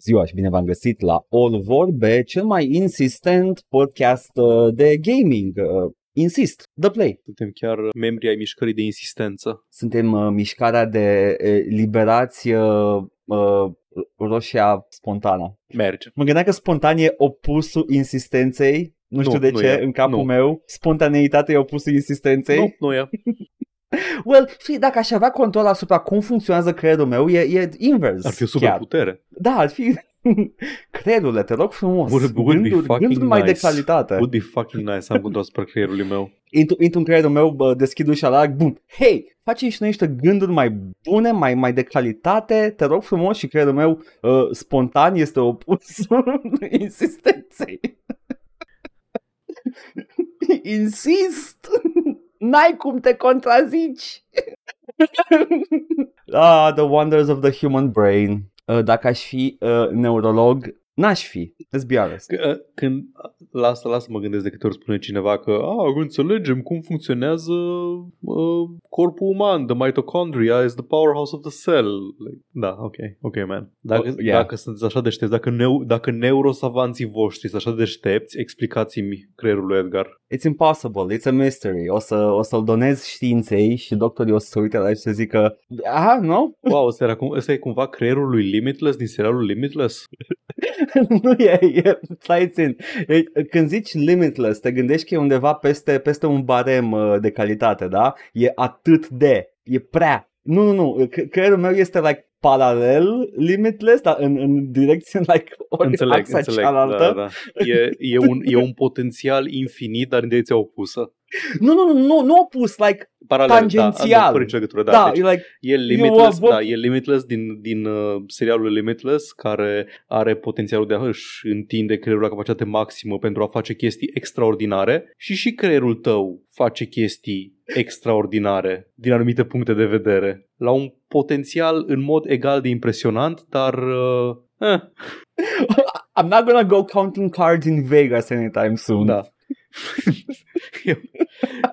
ziua și bine v-am găsit la All Vorbe, cel mai insistent podcast uh, de gaming. Uh, insist, The Play. Suntem chiar membri ai mișcării de insistență. Suntem uh, mișcarea de uh, liberație uh, uh, roșia spontană. Merge. Mă gândeam că spontan e opusul insistenței. Nu știu Nu, de nu ce, e. în capul Nu. meu, spontaneitatea e opusul insistenței. Nu, nu e. Well, știi, dacă aș avea control asupra cum funcționează creierul meu, e, e invers. Ar fi o chiar. superputere. Da, ar fi... Creierule, te rog frumos. Would- would be gânduri, fucking gânduri mai de nice. calitate. Would be fucking nice să am control asupra creierului meu. Intru, intru în creierul meu, bă, deschid ușa la bun. Hei, facem și noi niște gânduri mai bune, mai, mai de calitate, te rog frumos și creierul meu uh, spontan este opusul insistenței. Insist! N-ai cum te contrazici! ah, the wonders of the human brain. Uh, dacă aș fi uh, neurolog, n-aș fi. Let's be honest. C- uh, Când, la asta, la asta mă gândesc de câte ori spune cineva că a, înțelegem cum funcționează uh, corpul uman, the mitochondria is the powerhouse of the cell. Like, da, ok, ok, man. Dacă, Oh, yeah. dacă sunteți așa deștepți, dacă, neu, dacă neurosavanții voștri sunt așa deștepți, explicați-mi creierul lui Edgar. It's impossible, it's a mystery. O, să, o să-l donez științei și doctorii o să se uite la el și să zică Ah, nu? Wow, ăsta, era, cum- ăsta e cumva creierul lui Limitless din serialul Limitless? nu e, e stai țin. E, când zici limitless, te gândești că e undeva peste, peste un barem uh, de calitate, da? E atât de, e prea. Nu, nu, nu, c- creierul meu este like paralel limitless, dar în, în direcție like ori Înțeleg, axa înțeleg. cealaltă. Da, da. E, e, un, e un potențial infinit, dar în direcția opusă. Nu, nu, nu, nu, nu opus, like, Paralel, Tangențial. Da, fără nicio legătură. Da, da, deci e like, e Limitless, You are- da, e Limitless din, din uh, serialul Limitless, care are potențialul de a-și întinde creierul la capacitate maximă pentru a face chestii extraordinare și și creierul tău face chestii extraordinare din anumite puncte de vedere. La un potențial în mod egal de impresionant, dar... Uh, eh, I'm not gonna go counting cards in Vegas anytime soon. Da. e,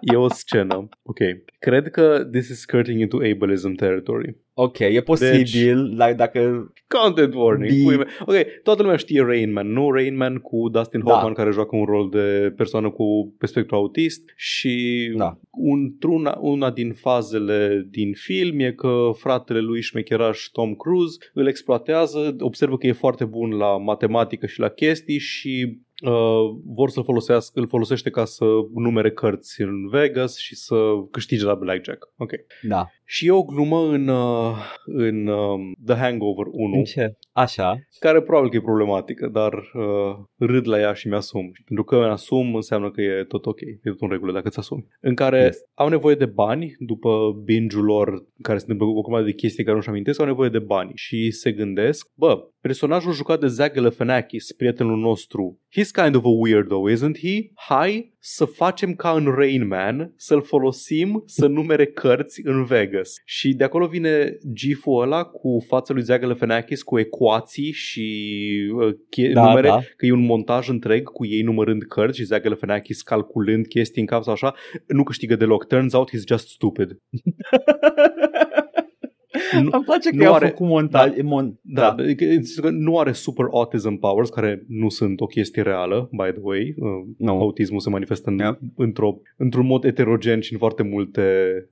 e o scenă. Ok. Cred că this is skirting into ableism territory. Ok, e posibil, like, dacă... Content warning. Be- Pui mei. Ok, toată lumea știe Rain Man, nu? Rain Man cu Dustin Da. Hoffman care joacă un rol de persoană cu pe spectru autist și Da. într-una, una din fazele din film e că fratele lui șmecheraș Tom Cruise îl exploatează, observă că e foarte bun la matematică și la chestii și Uh, vor să folosească, îl folosește ca să numere cărți în Vegas și să câștige la Blackjack. Ok. Da. Și e o glumă în, uh, în um, The Hangover 1 În ce? Așa. care probabil că e problematică, dar uh, râd la ea și mi-asum. Și Pentru că mi-asum înseamnă că e tot ok, e tot în regulă dacă ți asumi. În care Yes. au nevoie de bani, după binge-ul lor, care se întâmplă cu o grămadă de chestii care nu-și amintesc, au nevoie de bani și se gândesc, bă, personajul jucat de Zach Galifianakis, prietenul nostru, he's kind of a weirdo, isn't he? Hai să facem ca în Rain Man, să-l folosim să numere cărți în Vegas. Și de acolo vine gif-ul ăla cu fața lui Zach Galifianakis cu ecuații și uh, che- Da, numere, da. că e un montaj întreg cu ei numărând cărți și Zach Galifianakis calculând chestii în cap sau așa, nu câștigă deloc. Turns out he's just stupid. Nu- Îmi place că nu i-au are- făcut montaj. Mon... Da, da. Că nu are super autism powers, care nu sunt o chestie reală, by the way. Uh, Nu. Autismul se manifestă în, Yeah. într-o, într-un mod eterogen și în foarte multe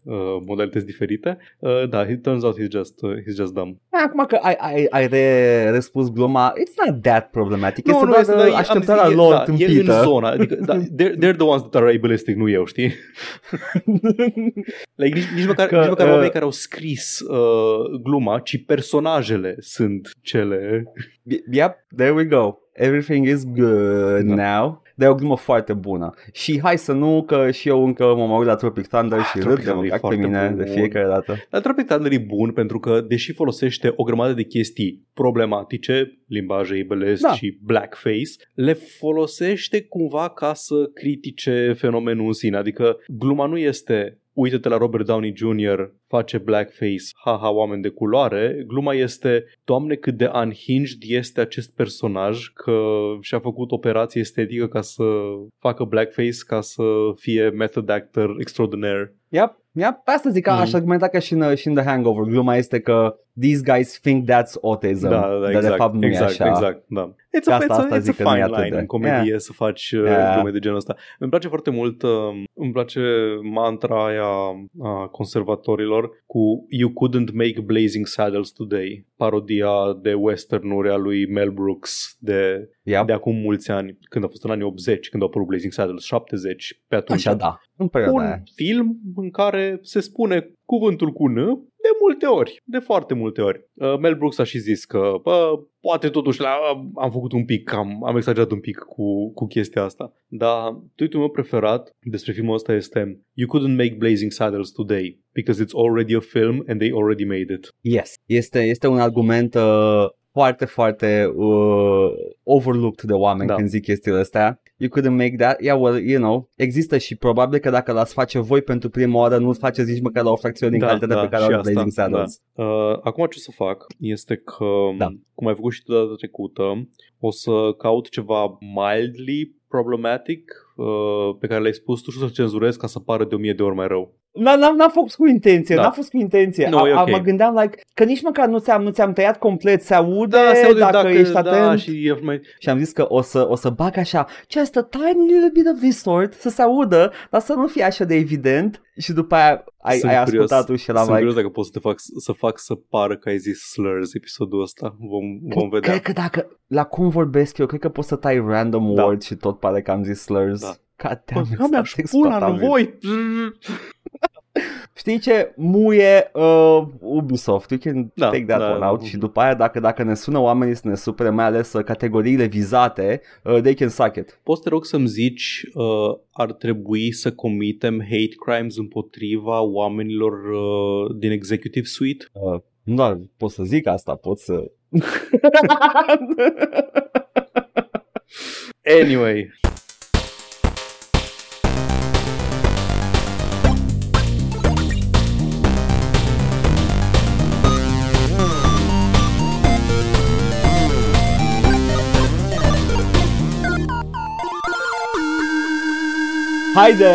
uh, modalități diferite. Uh, da, it turns out he's just, uh, he's just dumb. Acum că ai, ai, ai re- răspuns gluma, it's not that problematic. Nu, este nu doar este, dar e- am așteptarea zis, e- lor da, E în tâmpită. zona. Adică, da, they're, they're the ones that are ableistic, nu eu, știi? like, nici, nici măcar, Că, că, nici măcar uh, oamenii care au scris uh, gluma, ci personajele sunt cele... Yep, there we go. Everything is good Da. now. Dar e o glumă foarte bună. Și hai să nu, că și eu încă m-am uit la Tropic Thunder Ah, și Tropic râd de Thunder e mă cac pe foarte mine bun. de fiecare dată. Dar Tropic Thunder e bun pentru că, deși folosește o grămadă de chestii problematice, limbaj ableist Da. și blackface, le folosește cumva ca să critique fenomenul în sine. Adică gluma nu este uite-te la Robert Downey Jr. face blackface, haha, oameni de culoare. Gluma este, doamne, cât de unhinged este acest personaj că și-a făcut operație estetică ca să facă blackface, ca să fie method actor extraordinaire. Yep, yep. Pe asta zic că Mhm. aș argumenta că și în, și în The Hangover gluma este că these guys think that's autism, Da, da, da, dar exact, de fapt nu exact, e așa. exact, da. It's De a, asta- it's a, asta it's zic a că nu e fine atât line de- în comedie Yeah. să faci uh, Yeah. glume de genul ăsta. Îmi place foarte mult, uh, îmi place mantra aia a conservatorilor cu You couldn't make Blazing Saddles today, parodia de westernuri a lui Mel Brooks de, Yep. de acum mulți ani, când a fost în anii 80, când au apărut Blazing Saddles, 70, pe atunci. Așa da, în perioada un aia. film în care se spune cuvântul cu N de multe ori, de foarte multe ori. Uh, Mel Brooks a și zis că bă, poate totuși la, am făcut un pic, cam, am exagerat un pic cu, cu chestia asta. Dar tweetul meu preferat despre filmul ăsta este You couldn't make Blazing Saddles today because it's already a film and they already made it. Yes. Este, este un argument uh, foarte, foarte uh, overlooked de oameni Da. când zic chestiile astea. You couldn't make that. Yeah, well, you know, există și probabil că dacă l-ați face voi pentru prima oară, nu-l faceți nici măcar la o fracțiune din Da, calitatea da, pe care și o are asta, Blazing Saddles. Uh, acum ce o să fac este că, Da. cum ai făcut și tu data trecută, o să caut ceva mildly problematic uh, pe care l-ai spus tu și o să cenzurez ca să pară de o mie de ori mai rău. N- N-am, n-am fost cu intenție, Da. n-am fost cu intenție. Nu, a, e a, ok. mă gândeam like, că nici măcar nu ți-am, nu ți-am tăiat complet, se aude, Da, se aude dacă, dacă ești da, atent. și e mai... Și am zis că o să, o să bag așa, just a tiny little bit of distort, să se audă, dar să nu fie așa de evident. Și după aia ai, Sunt ai curios. ascultat tu și eram Sunt like, curios dacă pot să te fac să fac să pară că ai zis slurs episodul ăsta. Vom, vom vedea. Cred că dacă, la cum vorbesc eu, cred că poți să tai random Da. words și tot pare că am zis slurs. Da. God Bă, damn it, mea, stați pula în exploatabil. voi! Știi ce? Muie uh, Ubisoft, you can Da, take that da, one da. out și după aia dacă, dacă ne sună oamenii să ne supere, mai ales uh, categoriile vizate, uh, they can suck it. Poți te rog să-mi zici uh, ar trebui să comitem hate crimes împotriva oamenilor uh, din Executive Suite? Uh, nu doar pot să zic asta, pot să... Anyway. Haide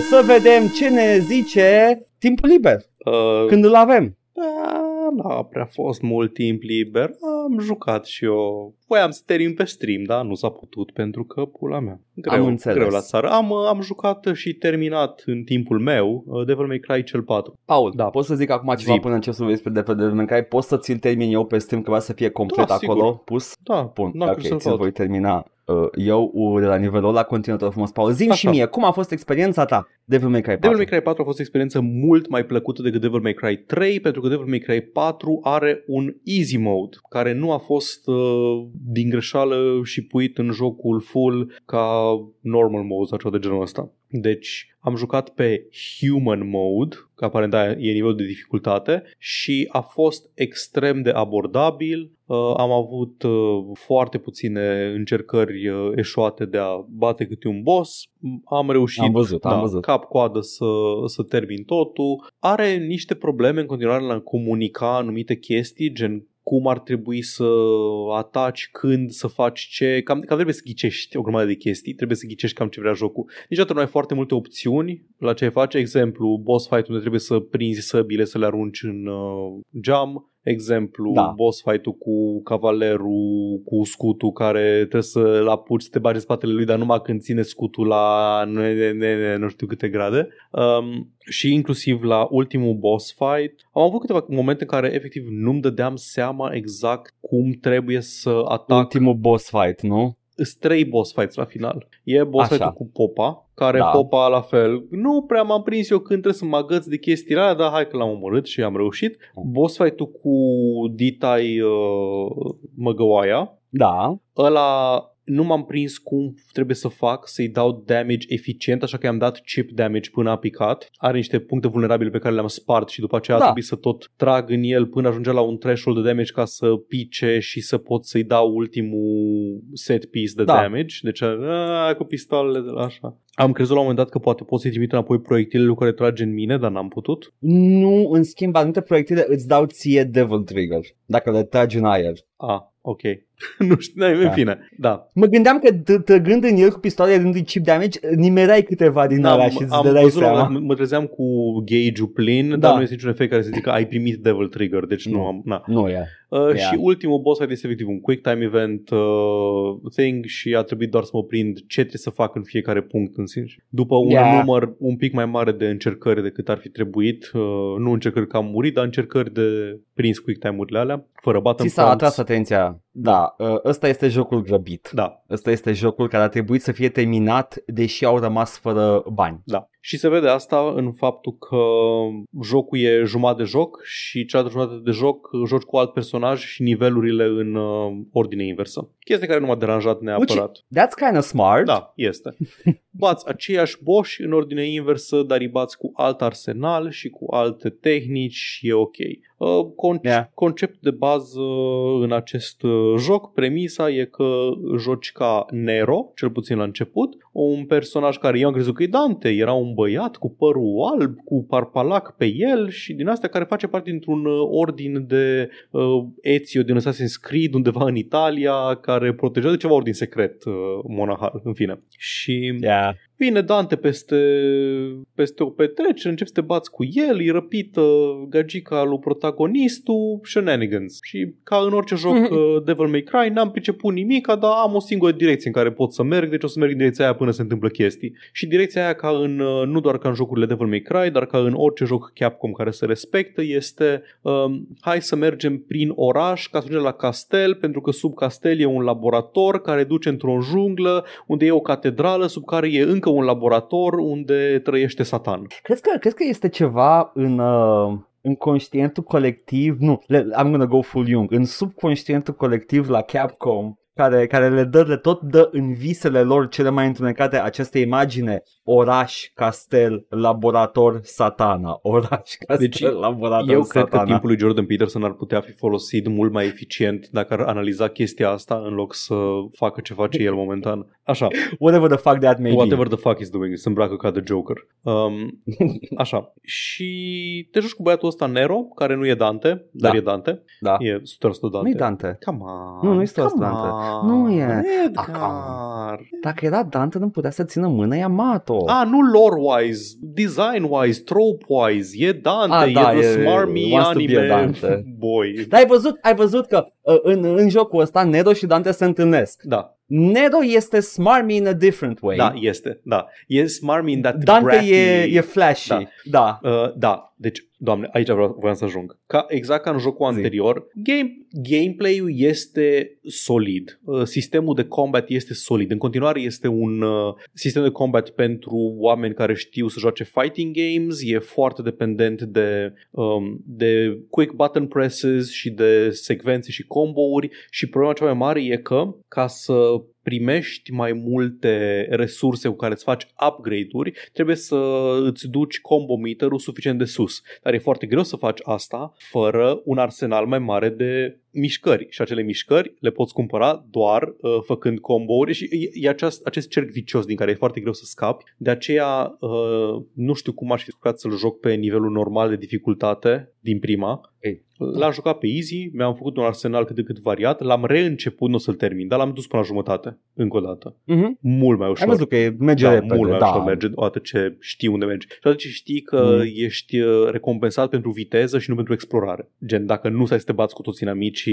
să vedem ce ne zice timpul liber, Uh, când îl avem. Da, n-a prea fost mult timp liber. Am jucat și eu. Voiam să termin pe stream, dar nu s-a putut pentru că pula mea. Greu, Am înțeles. greu la țară. Am, am jucat și terminat în timpul meu uh, Devil May Cry cel 4. Paul, Da. pot să zic acum ceva Zi. până încep să vorbești despre Devil May Cry? Poți să ți-l termin eu pe stream, că va să fie complet Da, acolo sigur. pus? Da, Bun, n-am ok, cum să-l ți-l caut. voi termina uh, eu uh, de la nivelul ăla, continuă tot frumos, Paul. Zim și Așa. mie, cum a fost experiența ta Devil May Cry 4? Devil May Cry 4 a fost o experiență mult mai plăcută decât Devil May Cry 3 pentru că Devil May Cry 4 are un easy mode care nu a fost uh, din greșeală și puit în jocul full ca normal mode sau ceva de genul ăsta. Deci am jucat pe human mode, că aparent da, e nivelul de dificultate și a fost extrem de abordabil. Uh, am avut uh, foarte puține încercări uh, eșuate de a bate câte un boss. Am reușit Am văzut, am da, văzut. cap-coadă să, să termin totul. Are niște probleme în continuare la a comunica anumite chestii, gen cum ar trebui să ataci, când să faci ce, cam, cam trebuie să ghicești o grămadă de chestii, trebuie să ghicești cam ce vrea jocul. Niciodată nu ai foarte multe opțiuni la ce ai face, exemplu, boss fight unde trebuie să prinzi săbile să le arunci în uh, geam, exemplu, Da. da. boss fight-ul cu cavalerul, cu scutul care trebuie să-l apuci să te bagi în spatele lui, dar numai când ține scutul la ne, ne, ne, ne, nu știu câte grade. Um, și inclusiv la ultimul boss fight am avut câteva momente în care efectiv nu-mi dădeam seama exact cum trebuie să atac Ultimul boss fight, nu? Sunt trei boss fights la final. E boss Așa. fight cu Popa, care Da. da. Popa la fel. Nu prea m-am prins eu când trebuie să mă agăț de chestiile alea, dar hai că l-am omorât și am reușit. Boss fight-ul cu Ditai uh, Măgăoaia, Da. ăla nu m-am prins cum trebuie să fac să-i dau damage eficient, așa că i-am dat chip damage până a picat. Are niște puncte vulnerabile pe care le-am spart și după aceea Da. a trebuit să tot trag în el până ajungea la un threshold de damage ca să pice și să pot să-i dau ultimul set piece de Da. damage. Deci a, cu pistolele de la așa. Am crezut la un moment dat că poate pot să-i trimit înapoi proiectilele cu care trage în mine, dar n-am putut. Nu, în schimb, anumite proiectile îți dau ție Devil Trigger, dacă le tragi în aer. Ah, ok. nu știu, în Da. fine, da. Mă gândeam că t- trăgând în el cu pistoale dându-i chip damage, nimerai câteva din da alea am, și îți am dădeai văzut la un seama. moment dat, mă trezeam cu gauge-ul plin, Da. dar nu este niciun efect care să zică ai primit Devil Trigger, deci nu, Nu. am, na. Nu e. Uh, Yeah. Și ultimul boss fight este efectiv un quick time event uh, thing și a trebuit doar să mă prind ce trebuie să fac în fiecare punct în sine. După un Yeah. număr un pic mai mare de încercări decât ar fi trebuit, uh, nu încercări că am murit, dar încercări de prins quick time-urile alea, fără button Ți s-a prompts. atras atenția. Da, ă, ăsta este jocul grăbit. Da, Ăsta este jocul care a trebuit să fie terminat, deși au rămas fără bani. da. Și se vede asta în faptul că jocul e jumătate de joc și cealaltă jumătate de joc joci cu alt personaj și nivelurile în uh, ordine inversă. Chestie care nu m-a deranjat neapărat. That's kind of smart. Da, este. Bați aceiași boși în ordine inversă, dar îi bați cu alt arsenal și cu alte tehnici și e ok. Uh, Con- Yeah. Concept de bază în acest uh, joc, premisa e că joci ca Nero, cel puțin la început, un personaj care eu am crezut că e Dante, era un băiat cu părul alb, cu parpalac pe el și din astea care face parte dintr-un uh, ordin de uh, Ezio din Assassin's Creed undeva în Italia care protejează ceva ordin secret uh, monahal, în fine. Și Yeah. Vine Dante peste, peste o petrecere, începi să te bați cu el, îi răpită gagica lui protagonistul, shenanigans. Și ca în orice joc Mhm. uh, Devil May Cry, n-am priceput nimic, dar am o singură direcție în care pot să merg, deci o să merg în direcția aia până se întâmplă chestii. Și direcția aia ca în, uh, nu doar ca în jocurile Devil May Cry, dar ca în orice joc Capcom care se respectă, este um, hai să mergem prin oraș ca să ajungem la castel, pentru că sub castel e un laborator care duce într-o junglă unde e o catedrală sub care e încă un laborator unde trăiește satan. Crezi că, crezi că este ceva în, uh, în conștientul colectiv, nu, le, I'm gonna go full Jung, în subconștientul colectiv la Capcom, care, care le dă, le tot dă în visele lor cele mai întunecate această imagine, oraș, castel, laborator, satana, oraș, castel, Deci, laborator, Eu satana. cred că timpul lui Jordan Peterson ar putea fi folosit mult mai eficient dacă ar analiza chestia asta în loc să facă ce face el momentan. Așa, Whatever the fuck that may whatever be. the fuck is doing, se îmbracă ca de Joker. Um, așa, și te joci cu băiatul ăsta Nero, care nu e Dante, dar Da. e Dante. Da. E 100% Dante. Nu-i Dante. Come on. Nu, nu-i 100% come Dante. On. Nu e. Edgar. Dacă era Dante, nu putea să țină mână Yamato. Ah, nu lore-wise, design-wise, trope-wise, e Dante, Ah, da, e the e- smarmy wants to be a anime Dante. boy. Dar ai văzut, ai văzut că uh, în, în jocul ăsta Nero și Dante se întâlnesc. Da, Nero este smarmy in a different way. da, este, da. E smarmy in that Dante bratty... e, e flashy. Da. Da. da. Uh, da, deci, doamne, aici vreau, vreau să ajung. Ca, exact ca în jocul Zi. anterior, game, gameplay-ul este solid. Uh, sistemul de combat este solid. În continuare este un uh, sistem de combat pentru oameni care știu să joace fighting games. E foarte dependent de, um, de quick button presses și de secvențe și combo-uri și problema cea mai mare e că ca să primești mai multe resurse cu care îți faci upgrade-uri, trebuie să îți duci combo meter-ul suficient de sus. Dar e foarte greu să faci asta fără un arsenal mai mare de mișcări și acele mișcări le poți cumpăra doar uh, făcând combo-uri și e, e acest, acest cerc vicios din care e foarte greu să scapi. De aceea uh, nu știu cum aș fi jucat să-l joc pe nivelul normal de dificultate din prima. Ei. L-am jucat pe easy, mi-am făcut un arsenal cât de cât variat, l-am reînceput, nu o să-l termin, dar l-am dus până la jumătate, încă o dată. Mm-hmm. Mult mai Ai ușor. văzut că e- merge da, repede. mult mai da. ușor merge odată ce știi unde mergi. Și odată ce știi că Mm. mm. ești uh, recompensat pentru viteză și nu pentru explorare. Gen, dacă nu stai să te bați cu toți inamicii,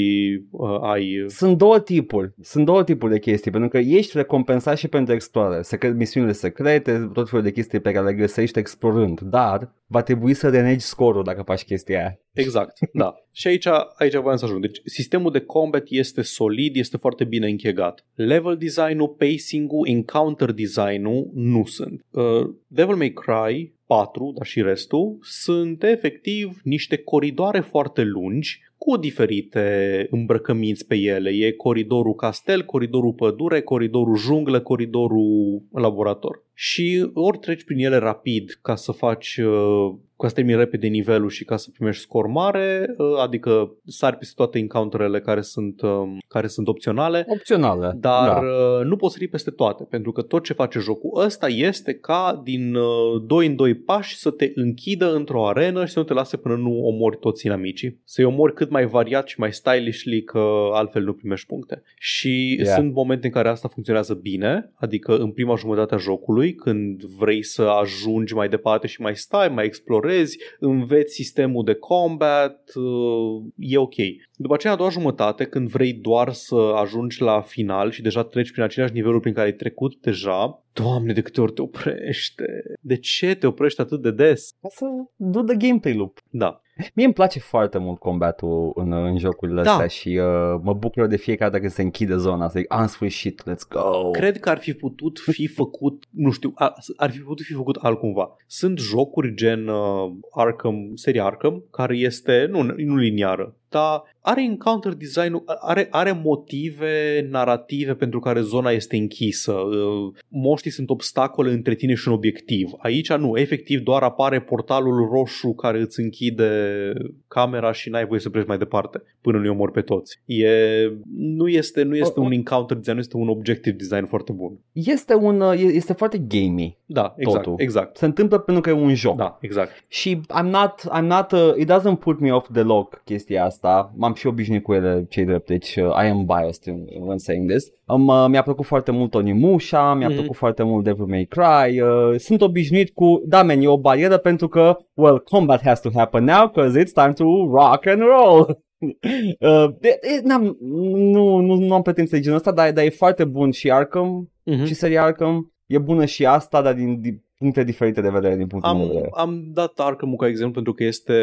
uh, ai... Sunt două tipuri. Sunt două tipuri de chestii, pentru că ești recompensat și pentru explorare, secret, misiunile secrete, tot felul de chestii pe care le găsești explorând, dar va trebui să renegi scorul dacă faci chestia aia. Exact, da. Și aici, aici voiam să ajung. Deci sistemul de combat este solid, este foarte bine închegat. Level design-ul, pacing-ul, encounter design-ul nu sunt. Uh, Devil May Cry 4, dar și restul, sunt efectiv niște coridoare foarte lungi cu diferite îmbrăcăminți pe ele. E coridorul castel, coridorul pădure, coridorul junglă, coridorul laborator. Și ori treci prin ele rapid ca să faci uh, ca să termini repede nivelul și ca să primești scor mare, uh, adică sari peste toate encounterele care sunt, um, care sunt opționale. Opționale, Dar da. uh, nu poți sări peste toate, pentru că tot ce face jocul ăsta este ca din 2 în 2 pași să te închidă într-o arenă și să nu te lase până nu omori toți inamicii. Să-i omori cât mai variat și mai stylishly, că altfel nu primești puncte. Și Yeah. sunt momente în care asta funcționează bine, adică în prima jumătate a jocului, când vrei să ajungi mai departe și mai stai, mai explorezi, înveți sistemul de combat, uh, e ok. După aceea, a doua jumătate, când vrei doar să ajungi la final și deja treci prin aceleași niveluri prin care ai trecut deja, Doamne, de câte ori te oprește? De ce te oprești atât de des? Ca să do the gameplay loop. Da. Mie îmi place foarte mult combatul în, în jocurile Da. astea și uh, mă bucur de fiecare dată când se închide zona să zic, în sfârșit, let's go. Cred că ar fi putut fi făcut, nu știu, a- ar fi putut fi făcut altcumva. Sunt jocuri gen uh, Arkham, seria Arkham, care este, nu, nu liniară, dar are encounter design are, are motive narrative pentru care zona este închisă. Uh, Moștii sunt obstacole între tine și un obiectiv. Aici nu, efectiv doar apare portalul roșu care îți închide camera și n-ai voie să pleci mai departe până nu-i omori pe toți. E, nu este, nu este O- o- un encounter design, nu este un objective design foarte bun. Este, un, uh, e- este foarte gamey. Da, exact, Totul. exact. Se întâmplă pentru că e un joc. Da, exact. Și I'm not, I'm not, uh, it doesn't put me off deloc chestia asta. M-am și obișnuit cu ele, cei drept, deci uh, I am biased in, when saying this. Um, uh, mi-a plăcut foarte mult Onimusha, mi-a Mhm. plăcut foarte mult Devil May Cry. Uh, sunt obișnuit cu, da, man, e o barieră pentru că, well, combat has to happen now because it's time to rock and roll. Uh, de, de, n-am, nu, nu, nu am pretenții de genul ăsta, dar, dar e foarte bun și Arkham Mm-hmm. și seria Arkham. E bună și asta, dar din, din puncte diferite de vedere, din punctul meu de Am, vedere. am dat Arkham ca exemplu pentru că este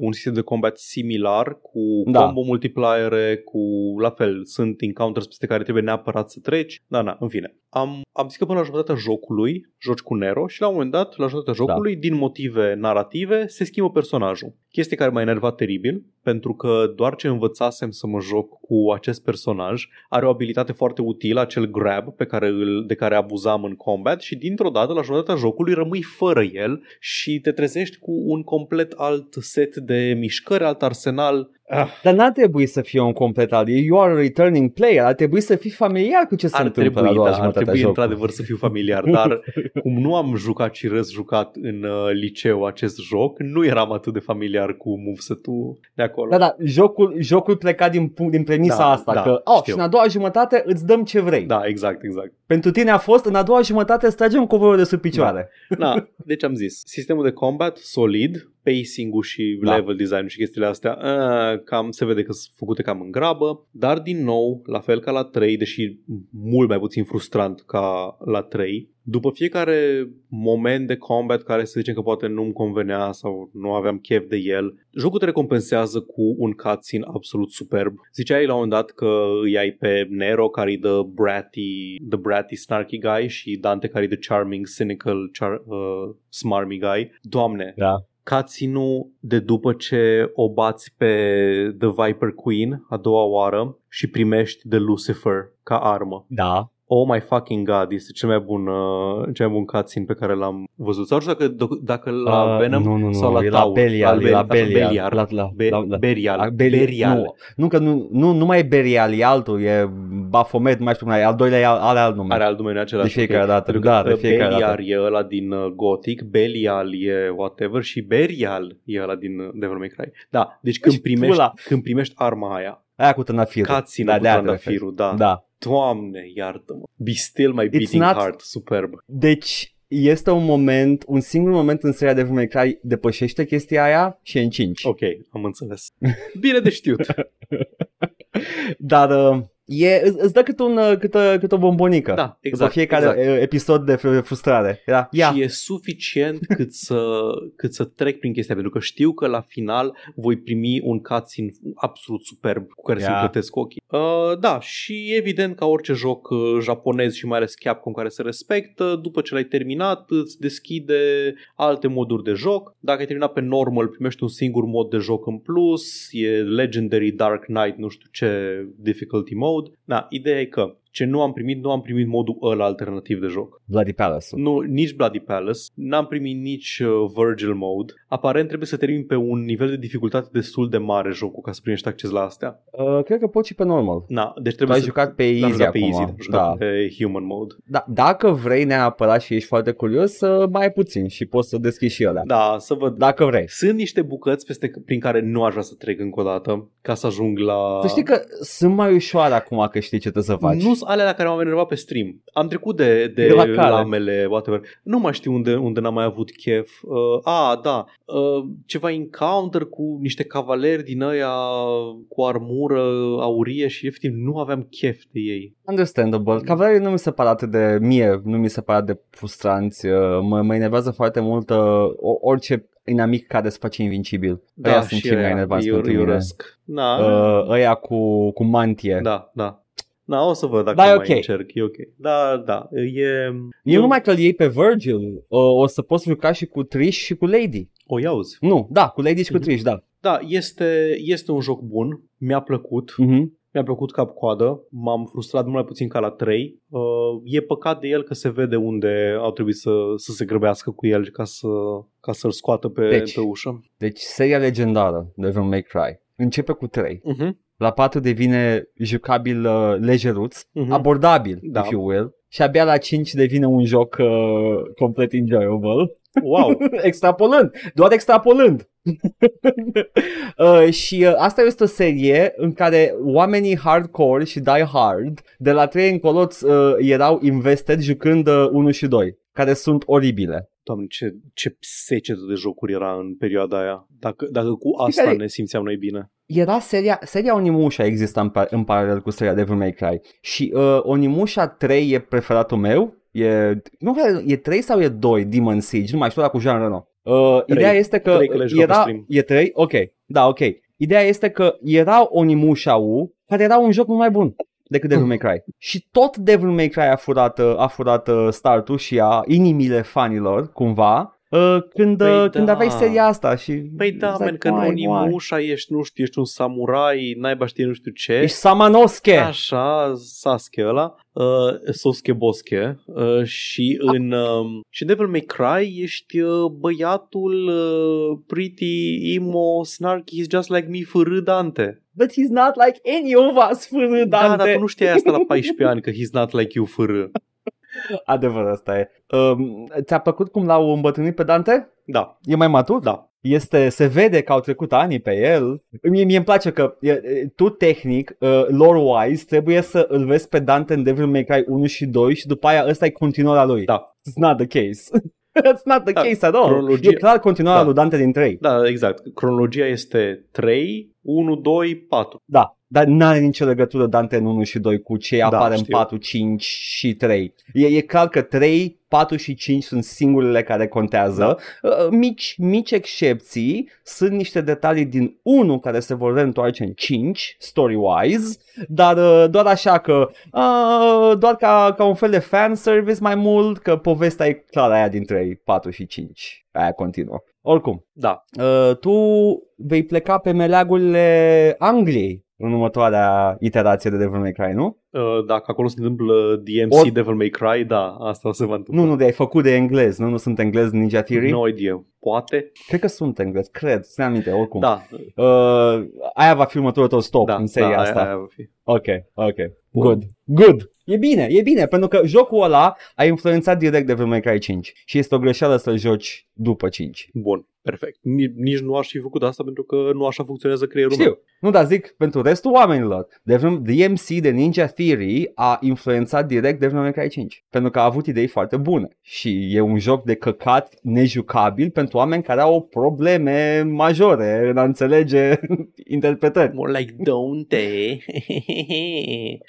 un sistem de combat similar cu Da. combo multipliere, cu la fel, sunt encounters peste care trebuie neapărat să treci. Da, da, în fine. Am, am zis că până la jumătatea jocului joci cu Nero și la un moment dat, la jumătatea Da. jocului, din motive narrative, se schimbă personajul. Chestie care m-a enervat teribil, pentru că doar ce învățasem să mă joc cu acest personaj, are o abilitate foarte utilă, acel grab pe care îl, de care abuzam în combat și dintr-o dată la jumătatea jocului rămâi fără el și te trezești cu un complet alt set de mișcări, alt arsenal. Ah, Dar n-ar trebui să fie un complet alt. You are a returning player. Ar trebui să fii familiar cu ce se ar întâmplă trebui, la a doua da, ar jumătate a trebui jocului. într-adevăr să fiu familiar, dar cum nu am jucat și răzjucat în uh, liceu acest joc, nu eram atât de familiar cu moveset-ul de acolo. Da, da, jocul, jocul pleca din, punct- din premisa Da, asta, da, că, oh, știu. și în a doua jumătate îți dăm ce vrei. Da, exact, exact. Pentru tine a fost, în a doua jumătate îți tragem covorul de sub picioare. Da, deci am zis, sistemul de combat solid, pacing-ul și Da. level design și chestiile astea, a, cam se vede că sunt făcute cam în grabă, dar din nou, la fel ca la 3, deși mult mai puțin frustrant ca la 3, după fiecare moment de combat care să zicem că poate nu-mi convenea sau nu aveam chef de el, jocul te recompensează cu un cutscene absolut superb. Ziceai la un moment dat că îi ai pe Nero care e the bratty, the bratty snarky guy și Dante care e the charming, cynical, char, uh, smarmy guy. Doamne, Da. Cutscene-ul de după ce o bați pe The Viper Queen a doua oară și primești de Lucifer ca armă. Da. Oh my fucking god, este cel mai bun, uh, cel mai bun cutscene pe care l-am văzut. Sau nu știu dacă, dacă la Uh, Venom nu, nu, nu, sau la e la Taur. Belial, e la Be- Belial. La, la, Be- la, la, Berial. la- Belial. Berial. Nu, nu, că nu, nu, nu mai e Berial, e altul, e Baphomet, nu mai știu cum e, al doilea e, are alt nume. Are alt numele același. De fiecare ok. dată, Pentru da, că de fiecare Beliar dată. e ăla din uh, Gothic, Belial e whatever și Berial e ăla din uh, Devil May Cry. Da, deci când Deci primești, pula. când primești arma aia, Aia cu târnafirul. cutscene-ul cu de aia te trandafirul, da. referi. Da. Doamne, iartă-mă. Be still my beating not- heart, superb. Deci, este un moment, un singur moment în seria Devil May Cry depășește chestia aia și e în 5. Ok, am înțeles. Bine de știut. Dar uh, E, îți îți dă cât, un, uh, cât, uh, cât o bombonică. Da, După exact. fiecare exact. uh, episod de fr- frustrare. Da. Ia. Și e suficient cât să, cât să trec prin chestia, pentru că știu că la final voi primi un cutscene absolut superb cu care să-mi Ia. plătesc ochii. Uh, da, și evident ca orice joc uh, japonez și mai ales Capcom care se respectă, după ce l-ai terminat îți deschide alte moduri de joc. Dacă ai terminat pe normal primești un singur mod de joc în plus, e Legendary Dark Knight, nu știu ce difficulty mode. Da, ideea e că ce nu am primit, nu am primit modul ăla alternativ de joc. Bloody Palace. Nu, nici Bloody Palace, n-am primit nici uh, Virgil Mode. Aparent trebuie să termin pe un nivel de dificultate destul de mare jocul ca să primești acces la astea. Uh, cred că poți și pe normal. Na, deci Tu trebuie ai să... jucat pe N-am easy jucat pe acum. easy, am jucat da. pe human mode. da. Dacă vrei neapărat și ești foarte curios, să mai ai puțin și poți să deschizi și ăla. Da, să văd. Dacă vrei. Sunt niște bucăți peste, prin care nu aș vrea să trec încă o dată ca să ajung la... Să știi că sunt mai ușoare acum că știi ce trebuie să faci. Nu sunt alea la care m-am enervat pe stream. Am trecut de, de, De la cale. lamele, whatever. Nu mai știu unde, unde n-am mai avut chef. Uh, a, da. Uh, ceva encounter cu niște cavaleri din ăia cu armură aurie și efectiv nu aveam chef de ei. Understandable. Cavalerii nu mi se pare atât de mie, nu mi se pare de frustranți. Uh, Mă, mă enervează foarte mult uh, o- orice inamic care se face invincibil. Da, Ăia sunt și cei mai ăia, enervanți eu, pentru eu mine. urăsc. Da, Uh, ăia cu, cu mantie. da, da. Da, o să văd dacă Da, e mai ok. încerc. E ok. Da, da. E... Eu numai că îl iei pe Virgil, uh, o să poți juca și cu Trish și cu Lady. O iauzi. Nu, da, cu Lady și cu Mhm. Trish, da. Da, este, este un joc bun. Mi-a plăcut. Mhm. Mi-a plăcut cap-coadă, m-am frustrat mult mai puțin ca la 3. Uh, e păcat de el că se vede unde au trebuit să, să se grăbească cu el ca, să, ca să-l scoată pe, Deci. pe ușă. Deci seria legendară Devil May Cry începe cu 3. Uh-huh. La 4 devine jucabil uh, lejeruț, Uh-huh. abordabil, Da. if you will. Și abia la 5 devine un joc uh, complet enjoyable. Wow! extrapolând, doar extrapolând. uh, și uh, asta este o serie în care oamenii hardcore și die hard de la 3 încolo uh, erau invested jucând uh, 1 și 2, care sunt oribile. Doamne, ce, ce secetă de jocuri era în perioada aia. Dacă, dacă cu asta care- ne simțeam noi bine. Era seria, seria Onimusha exista în, pa- în paralel cu seria Devil May Cry și uh, Onimusha 3 e preferatul meu, e, nu cred, e 3 sau e 2 Demon Siege, nu mai știu, dar cu Jean Reno. Uh, Trei. ideea este că Trei, că le-ai jucat pe era, stream. e 3, ok, da, ok. Ideea este că era Onimusha U, care era un joc mult mai bun decât Devil May Cry. Și tot Devil May Cry a furat, uh, a furat uh, startul și a inimile fanilor, cumva, uh, când, Păi uh, când da. aveai seria asta și... Păi da, it's man, că în why, why? Onimusha ești, nu știu, ești un samurai, naiba știe nu știu ce. Ești Samanosuke! Așa, Sasuke ăla, uh, Sosuke Bosche uh, și în uh, și Devil May Cry ești uh, băiatul uh, pretty emo snarky, he's just like me fără Dante. But he's not like any of us, fără Da, Dante. dar tu nu știai asta la 14 ani, că he's not like you fără. Adevăr, asta e. Um, ți-a plăcut cum l-au îmbătrânit pe Dante? Da, E mai matur? da. Este, se vede că au trecut ani pe el. Mie, mie îmi place că e, e, tu tehnic, uh, lore-wise, trebuie să îl vezi pe Dante în Devil May Cry 1 și 2 și după aia ăsta e continuarea lui. Da. It's not the case. It's not the Da, case at all. cronologie- E clar continuarea Da. lui Dante din 3. Da, exact. Cronologia este 3, 1, 2, 4. Da, dar n-are nicio legătură Dante în 1 și 2 cu ce Da, apare în știu. 4, 5 și 3. E, e clar că 3, 4 și 5 sunt singurele care contează. Uh, Mici, mici excepții sunt niște detalii din 1 care se vor reîntoarce în 5, story-wise, dar uh, doar așa că, uh, doar ca, ca un fel de fan service mai mult, că povestea e clar aia din 3, 4 și 5. Aia continuă. Oricum, Da. Uh, tu vei pleca pe meleagurile Angliei în următoarea iterație de Devil May Cry, nu? Uh, Dacă acolo se întâmplă DMC Ori- Devil May Cry, da, asta se va întâmpla. Nu, nu, de ai făcut de englez, nu? Nu sunt englez Ninja Theory? No idea. Poate? Cred că sunt englez, cred, să aminte, oricum. Da. Uh, aia va fi următorul tău stop da, în seria da, asta. Aia, aia va fi. Ok, ok, Bun. Good, good. E bine, e bine, pentru că jocul ăla a influențat direct Devil May Cry 5 și este o greșeală să-l joci după 5. Bun, perfect. Ni- Nici nu aș fi făcut asta pentru că nu așa funcționează creierul Știu, meu. nu, dar zic pentru restul oamenilor. Devil, DMC de Ninja Theory a influențat direct Devil May Cry 5 pentru că a avut idei foarte bune și e un joc de căcat nejucabil pentru oameni care au probleme majore în a înțelege interpretări. More like don't they?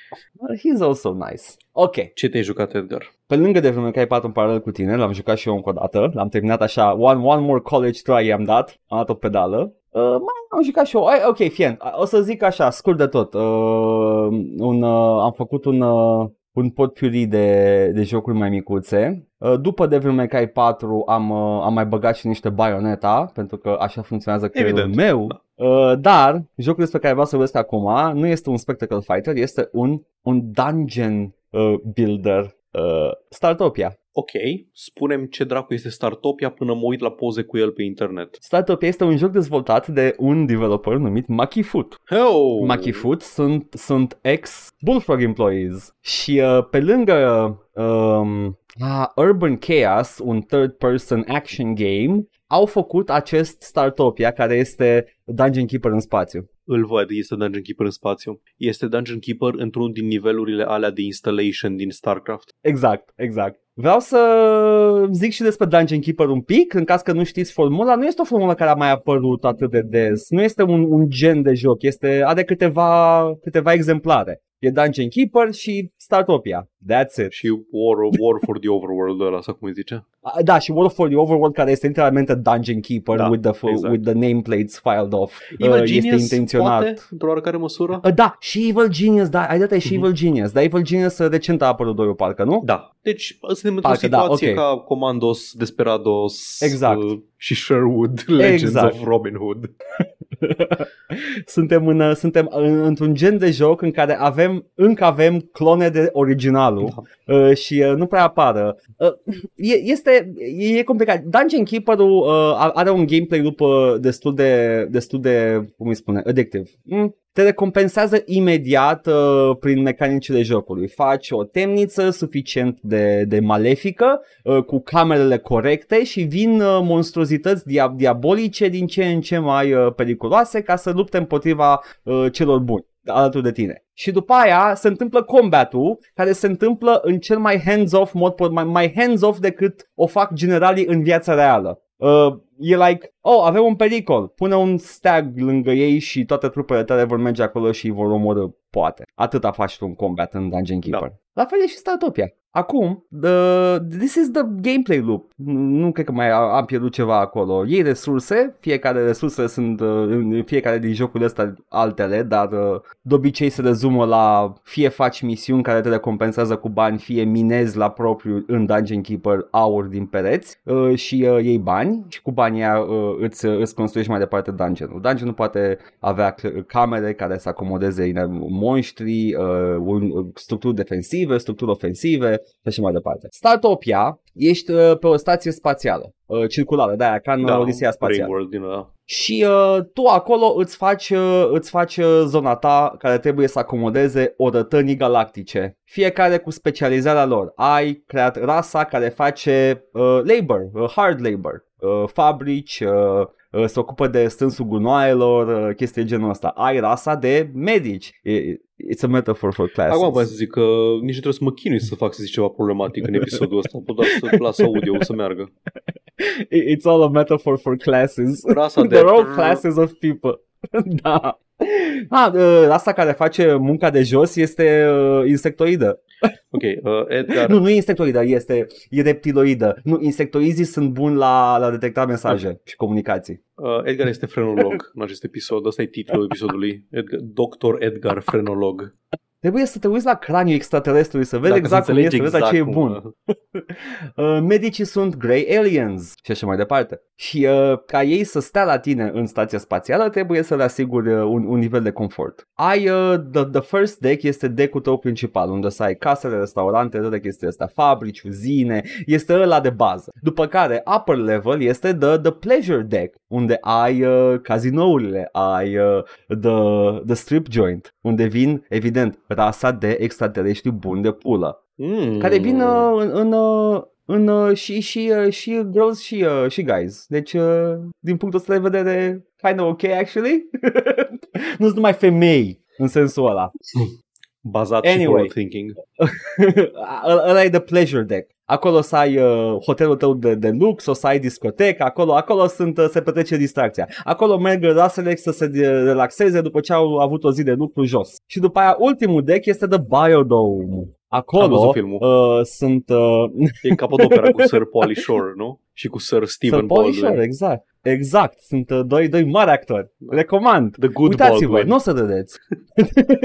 He's also nice. Ok, Ce te-ai jucat, Edgar? pe lângă Devil May Cry 4 în paralel cu tine, l-am jucat și eu încă o dată, l-am terminat așa, one, one more college try i-am dat, am dat o pedală. Uh, mai am jucat și eu, Ai, ok, fie, o să zic așa, scurt de tot, uh, un, uh, am făcut un, uh, un potpourri de, de jocuri mai micuțe. Uh, După Devil May Cry 4 am, uh, am mai băgat și niște Bayonetta, pentru că așa funcționează creierul Evident, meu. Uh, dar jocul despre care vreau să vorbesc acum nu este un spectacle fighter, este un, un dungeon uh, builder uh, Startopia. Ok, spunem ce dracu este Startopia până mă uit la poze cu el pe internet. Startopia este un joc dezvoltat de un developer numit Maki Foot. Oh! Maki Foot sunt, sunt ex-Bullfrog employees și uh, pe lângă um, uh, Urban Chaos, un third-person action game, au făcut acest Startopia care este Dungeon Keeper în spațiu. Îl văd, este Dungeon Keeper în spațiu. Este Dungeon Keeper într-unul din nivelurile alea de installation din StarCraft. Exact, exact. Vreau să zic și despre Dungeon Keeper un pic, în caz că nu știți formula. Nu este o formulă care a mai apărut atât de des. Nu este un, un gen de joc. Este, are câteva, câteva exemplare. E Dungeon Keeper și Startopia. That's it. Și War, War for the Overworld ăla, sau cum îi zice? A, Da, și World for the Overworld care este literalmente Dungeon Keeper Da, with, the, f- exact. with the nameplates filed off. Evil Uh, Genius, este intenționat. poate, într-o oarecare măsură? Uh, Da, și Evil Genius, da, ai dat și Mhm. Evil Genius, dar Evil Genius uh, recent a apărut doi parcă, nu? Da. Deci suntem într-o Parcă da, situație ok. ca Commandos, Desperados Exact. uh, și Sherwood, Legends Exact. of Robin Hood. suntem, în, uh, suntem în, într-un gen de joc în care avem, încă avem clone de originalul Da. uh, și uh, nu prea apară. Uh, e, este, e, e complicat. Dungeon Keeper-ul uh, are un gameplay loop uh, destul de, destul de, cum îi spune, addictive. Mm, te recompensează imediat uh, prin mecanicile jocului. Faci o temniță suficient de, de malefică, uh, cu camerele corecte și vin uh, monstruozități dia- diabolice din ce în ce mai uh, periculoase ca să lupte împotriva uh, celor buni alături de tine. Și după aia se întâmplă combatul care se întâmplă în cel mai hands-off mod, po- mai, mai hands-off decât o fac generalii în viața reală. Uh, e like, oh, avem un pericol, pune un stag lângă ei și toate trupele tale vor merge acolo și îi vor omorâ, poate. Atâta faci tu un combat în Dungeon Keeper. Da. La fel e și Startopia. Acum, the, this is the gameplay loop. Nu cred că mai a- am pierdut ceva acolo. Iei resurse, fiecare resurse sunt uh, în fiecare din jocurile astea altele, dar uh, de obicei se rezumă la fie faci misiuni care te recompensează cu bani, fie minezi la propriu în Dungeon Keeper aur din pereți uh, și uh, iei bani și cu banii aia uh, îți, îți construiești mai departe dungeonul. Dungeonul poate avea cl- camere care să acomodeze ine- monștri, uh, un, structuri defensive, structuri ofensive și așa mai departe. Startopia, ești uh, pe o stație spațială, uh, circulară, de-aia ca în da, Odiseea spațială. Ringworld din ăla. Și uh, tu acolo îți faci, uh, îți faci uh, zona ta care trebuie să acomodeze orătănii galactice. Fiecare cu specializarea lor. Ai creat rasa care face uh, labor, uh, hard labor, uh, fabrici, uh, uh, se ocupă de strânsul gunoaielor, uh, chestii de genul ăsta. Ai rasa de medici. E- It's a metaphor for classes. Acum vreau să zic că nici nu trebuie să mă chinui să fac să zic ceva problematic în episodul ăsta. Pot doar să las audio să meargă. It's all a metaphor for classes. Rasa de... They're all classes of people. da. Ah, uh, asta care face munca de jos este uh, insectoidă. Ok, uh, Edgar, Nu, nu e insectoidă, este e reptiloidă. Nu, insectoizii sunt buni la, la detecta mesaje și comunicații. uh, Edgar este frenolog în acest episod. Ăsta e titlul episodului. Edgar, Dr. Edgar Frenolog. Trebuie să te uiți la craniul extraterestrului să vezi Dacă exact se cum înțelege este, exact, vezi la ce e cum, bun. Uh, Uh, medicii sunt grey aliens și așa mai departe. Și uh, ca ei să stea la tine în stația spațială, trebuie să le asiguri uh, un, un nivel de confort. Ai uh, the, the first deck este deck-ul tău principal, unde să ai casele, restaurante, toate chestiile astea, fabrici, uzine, este ăla de bază. După care upper level este the, the pleasure deck, unde ai uh, cazinourile, ai uh, the, the strip joint, unde vin, evident, rasa de extraterestri buni de pulă Mm. care vin uh, în, în, uh, în uh, și, și, uh, și girls și, uh, și guys. Deci, uh, din punctul ăsta de vedere, kind of ok, actually. nu sunt numai femei în sensul ăla. Bazat și Anyway. forward thinking. Ăla ăla e the pleasure deck. Acolo să ai uh, hotelul tău de, de lux, o să ai discotecă, acolo, acolo sunt, uh, se petrece distracția. Acolo merg rasele să se de- relaxeze după ce au avut o zi de lucru jos. Și după aia ultimul deck este The Biodome. Am Acolo văzut filmul. uh, sunt uh, E capodopera cu Sir Pauly Shore, nu? Și cu Sir Stephen Sir Pauly Baldwin. Shore, exact. Exact, sunt uh, doi, doi mari actori. Recomand. The Good Uitați-vă, Baldwin. nu o să râdeți.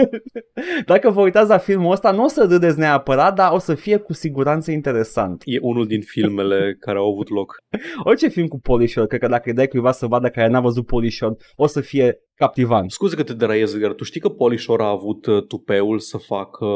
Dacă vă uitați la filmul ăsta, nu o să râdeți neapărat, dar o să fie cu siguranță interesant. E unul din filmele care au avut loc. Orice film cu Polishore, cred că dacă îi dai cuiva să vadă care n-a văzut Polishore, o să fie captivant. Scuze că te deraiez, Edgar. Tu știi că Pauly Shore a avut uh, tupeul să facă,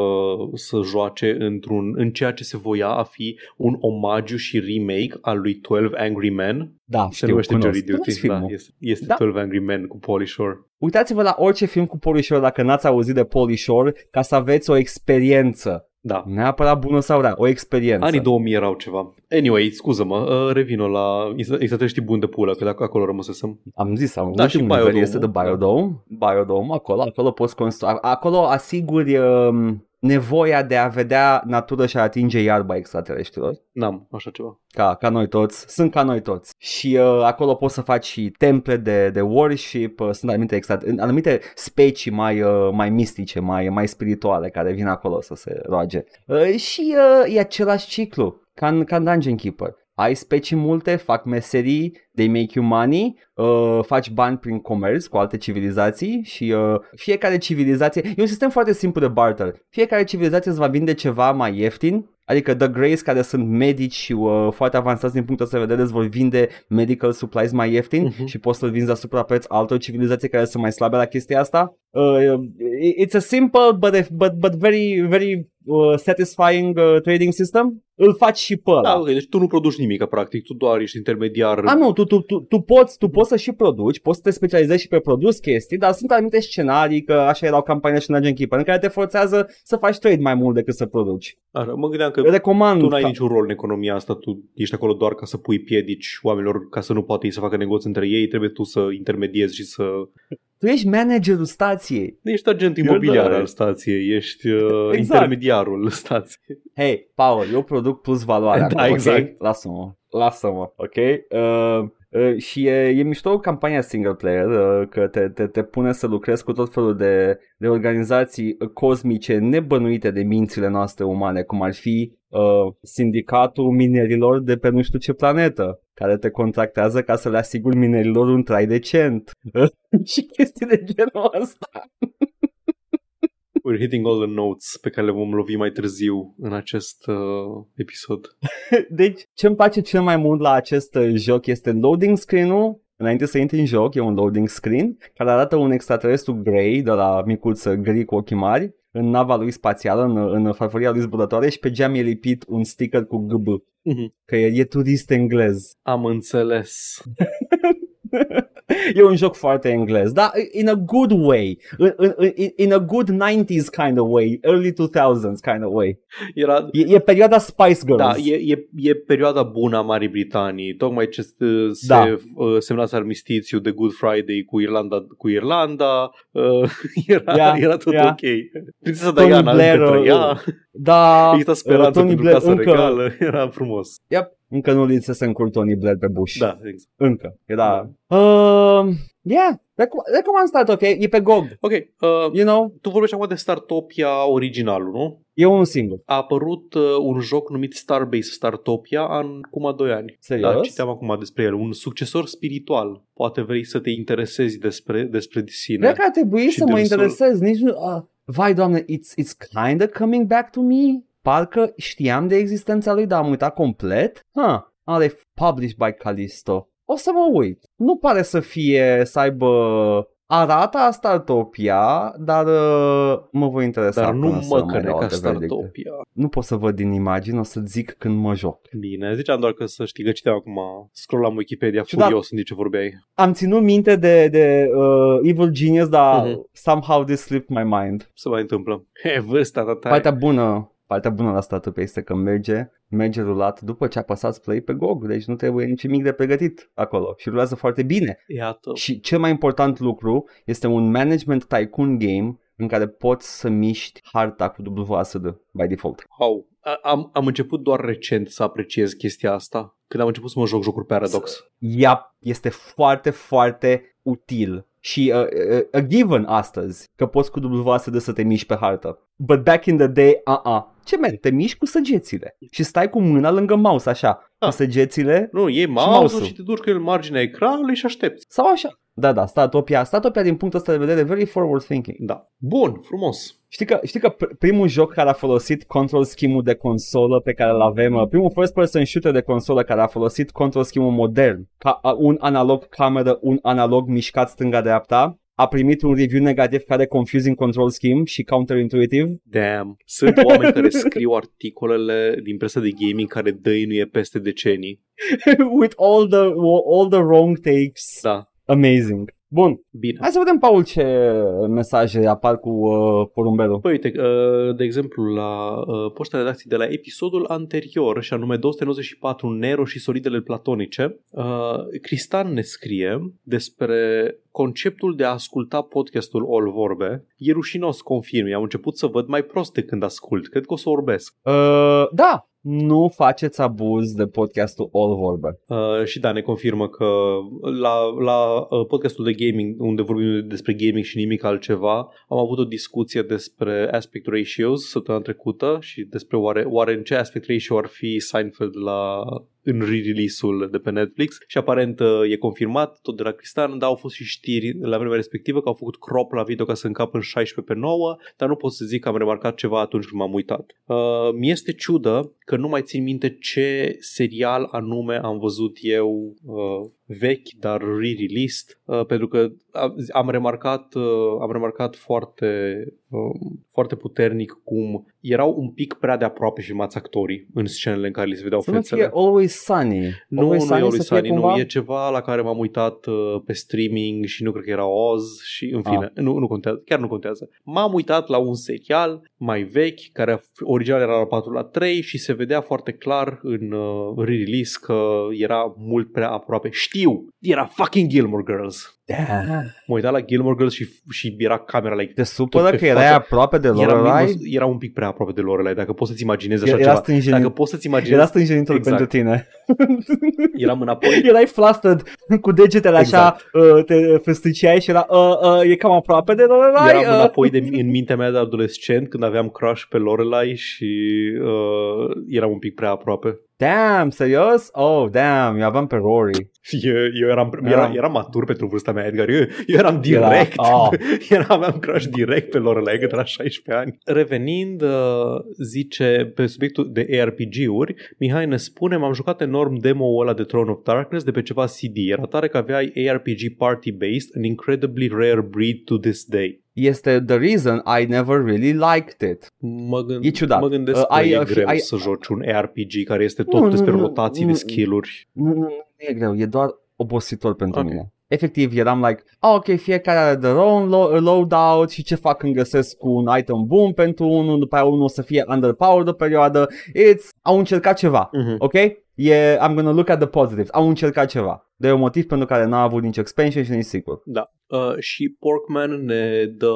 să joace într-un, în ceea ce se voia a fi un omagiu și remake al lui 12 Angry Men? Da, Se știu, numește cunosc. Jury Cunosc Duty. Da, filmul. este, este Da. 12 Angry Men cu Pauly Shore. Uitați-vă la orice film cu Polishore dacă n-ați auzit de Polishore ca să aveți o experiență. Da. Neapărat bună sau rea, o experiență. Anii 2000 erau ceva. Anyway, scuză-mă, uh, revină la extraterestri bun de pulă, că dacă acolo rămăsesem. Am zis, am Da, și ultimul nivel Biodome-ul. este de Biodome. Biodome, acolo, acolo poți construi, acolo asiguri um, nevoia de a vedea natură și a atinge iarba extraterestrilor. N-am așa ceva. Ca, ca noi toți, sunt ca noi toți. Și uh, acolo poți să faci și temple de, de worship, uh, sunt anumite, extra, anumite specii mai, uh, mai mistice, mai, mai spirituale care vin acolo să se roage. Uh, și uh, e același ciclu, ca în, ca în Dungeon Keeper. Ai specii multe, fac meserii, they make you money, uh, faci bani prin comerț cu alte civilizații și uh, fiecare civilizație, e un sistem foarte simplu de barter. Fiecare civilizație îți va vinde ceva mai ieftin Adică The Greys care sunt medici și uh, foarte avansați din punctul ăsta de vedere îți vor vinde medical supplies mai ieftin Mhm. și poți să-l vinzi asupra preț altor civilizații care sunt mai slabe la chestia asta. Uh, it's a simple but, but, but very, very uh, satisfying uh, trading system. Îl faci și pe ăla. Da, ok, deci tu nu produci nimic, practic, tu doar ești intermediar. A, nu, tu, tu, tu, tu, poți, tu poți să și produci, poți să te specializezi și pe produs chestii, dar sunt anumite scenarii, că așa erau campaniile și în Agent Keeper, în care te forțează să faci trade mai mult decât să produci. Așa, mă gândeam că Recomand. tu n-ai ca- niciun rol în economia asta, tu ești acolo doar ca să pui piedici oamenilor ca să nu poată ei să facă negoți între ei, trebuie tu să intermediezi și să... Tu ești managerul stației. Ești agent You're imobiliar the- al stației, ești uh, Exact. intermediarul stației. Hei, Paul, eu produc plus valoare Da, acolo, exact. ok? Lasă-mă, lasă-mă, ok? Uh, uh, și e, e mișto campania single player, uh, că te, te, te pune să lucrezi cu tot felul de, de organizații uh, cosmice nebănuite de mințile noastre umane, cum ar fi uh, sindicatul minerilor de pe nu știu ce planetă, care te contractează ca să le asiguri minerilor un trai decent. și chestii de genul ăsta. We're hitting all the notes pe care le vom lovi mai târziu în acest uh, episod. Deci, ce îmi place cel mai mult la acest uh, joc este loading screen-ul. Înainte să intri în joc, e un loading screen care arată un extraterestru grey de la micuță gri cu ochii mari în nava lui spațială, în, în farfuria lui zburătoare și pe geam e lipit un sticker cu GB, Mhm. că e, e turist englez. Am înțeles. e un joc foarte englez, dar in a good way, in, in, in a good 90s kind of way, early 2000s kind of way. Era, E, e perioada Spice Girls. Da, e, e, e perioada bună a Marii Britanii, tocmai ce uh, se Da. uh, semnase armistițiu de Good Friday cu Irlanda, cu Irlanda uh, era, Ia, era tot ia. ok. Prințesa Tony Diana Blair, încă uh, trăia, da exista speranță Tony pentru Blair casa încă, regală, era frumos. Yep, încă nu lipsese în cur Tony Blair pe Bush. Da, exact. Încă. Era... Uh, yeah, recom- recomand Startopia, e pe GOG, Ok, uh, you know, tu vorbești acum de Startopia originalul, nu? e unul singur. A apărut uh, un joc numit Starbase Startopia în cum a 2 ani. Serios? Da, citeam acum despre el. Un succesor spiritual. Poate vrei să te interesezi despre, despre sine. Cred că ar trebui Și să mă dânsul. interesez. Nici nu... Uh, vai, doamne, it's, it's kind of coming back to me. Parcă știam de existența lui, dar am uitat complet. Huh, are published by Callisto. O să mă uit. Nu pare să fie, să aibă... Arată a Startopia, dar uh, mă voi interesa Dar nu până să mă mai dau căne ca alte verdicte. Startopia. Nu pot să văd din imagine, o să zic când mă joc. Bine, ziceam doar că să știi că citeam acum, scrollam Wikipedia Ciudat. furios în timp ce vorbeai. Am ținut minte de, de uh, Evil Genius, dar Mhm. somehow this slipped my mind. Se mai întâmplă. He, vârsta ta tai. Partea bună, partea bună la startup este că merge, merge rulat după ce apăsați play pe GOG, deci nu trebuie nici nimic de pregătit acolo și rulează foarte bine. Iată. Și cel mai important lucru este un management tycoon game în care poți să miști harta cu WASD by default. Au. Am, am început doar recent să apreciez chestia asta, când am început să mă joc jocuri Paradox. Ea este foarte, foarte util și uh, uh, a given astăzi că poți cu WASD să te miști pe hartă. But back in the day, uh-uh. Ce man, te miști cu săgețile și stai cu mâna lângă mouse așa, Ah. cu săgețile Nu, iei mouse-ul. mouse-ul și te duci cu el în marginea ecranului și aștepți. sau așa. Da, da, Statopia. Statopia din punctul ăsta de vedere very forward thinking. Da. Bun, frumos. Știi că, știi că pr- primul joc care a folosit control scheme-ul de consolă pe care îl avem, uh, primul first person shooter de consolă care a folosit control scheme-ul modern, ca a- un analog cameră, un analog mișcat stânga-dreapta, a primit un review negativ care confusing control scheme și counterintuitive. Damn. Sunt oameni care scriu articolele din presa de gaming care dăinuie peste decenii. with all the all the wrong takes. Da. Amazing. Bun, Bine. hai să vedem, Paul, ce mesaje apar cu uh, porumbelul. Păi uite, uh, de exemplu, la uh, poșta redacției de la episodul anterior, și anume 294 Nero și solidele platonice, uh, Cristan ne scrie despre conceptul de a asculta podcastul All Vorbe. E rușinos, confirm, am început să văd mai proste când ascult, cred că o să orbesc. Uh, da, nu faceți abuz de podcastul All Vorbe. Uh, și da, ne confirmă că la, la uh, podcastul de gaming, unde vorbim despre gaming și nimic altceva, am avut o discuție despre aspect ratios săptămâna trecută și despre oare, oare în ce aspect ratio ar fi Seinfeld la în re-release-ul de pe Netflix și aparent uh, e confirmat tot de la Cristan, dar au fost și știri la vremea respectivă că au făcut crop la video ca să încapă în 16 pe 9, dar nu pot să zic că am remarcat ceva atunci când m-am uitat. Uh, mi este ciudă că nu mai țin minte ce serial anume am văzut eu uh, vechi, dar re-released, uh, pentru că am, am remarcat, uh, am remarcat foarte, uh, foarte puternic cum erau un pic prea de aproape filmați actorii în scenele în care li se vedeau Să nu fețele. fie Always Sunny. Nu, always nu e Always să fie Sunny, nu, cumva? e ceva la care m-am uitat uh, pe streaming și nu cred că era Oz și în fine, nu, nu contează, chiar nu contează. M-am uitat la un serial mai vechi, care a f- original era la 4 la 3 și se vedea foarte clar în uh, re-release că era mult prea aproape. Știu, era fucking Gilmore Girls. Damn. Mă uitam la Gilmore Girls și, și era camera like Te supără Tot pe că erai față. aproape de era, Lorelai? minus, era un pic prea aproape de Lorelai, dacă poți să-ți imaginezi așa Era ceva. stânjenit. Dacă poți să-ți imaginezi, Era stânjenitor Exact. pentru tine. eram înapoi Erai flustered cu degetele așa, Exact. uh, te festiciai și era, uh, uh, e cam aproape de Lorelai. Eram uh. înapoi de, în mintea mea de adolescent când aveam crush pe Lorelai și uh, eram un pic prea aproape. Damn, serios? Oh, damn, eu aveam pe Rory. Eu, eu eram, Da. era, eram matur pentru vârsta mea, Edgar. Eu, eu eram direct. Era- oh. Era, aveam crush direct pe Lorelai când era 16 ani. Revenind, uh, zice, pe subiectul de ARPG-uri, Mihai ne spune, m-am jucat enorm demo-ul ăla de Throne of Darkness de pe ceva CD. Era tare că aveai ARPG party-based, an incredibly rare breed to this day. Este the reason I never really liked it. Mă, gând, E ciudat. mă gândesc Uh, că ai- e ai- greu ai- să joci un ARPG care este tot Nu, despre nu, nu, rotații nu, de skill-uri. Nu, nu, nu e greu, e doar obositor pentru Ok. mine. Efectiv, eram like, oh, ok, fiecare are their own lo- loadout și ce fac când găsesc un item bun pentru unul, după aia unul o să fie underpowered o perioadă. It's, au încercat ceva, Mhm. ok? E, I'm gonna look at the positives. Au încercat ceva. De un motiv pentru care n-a avut nici expansion și nici sequel. Da. Uh, și Porkman ne dă,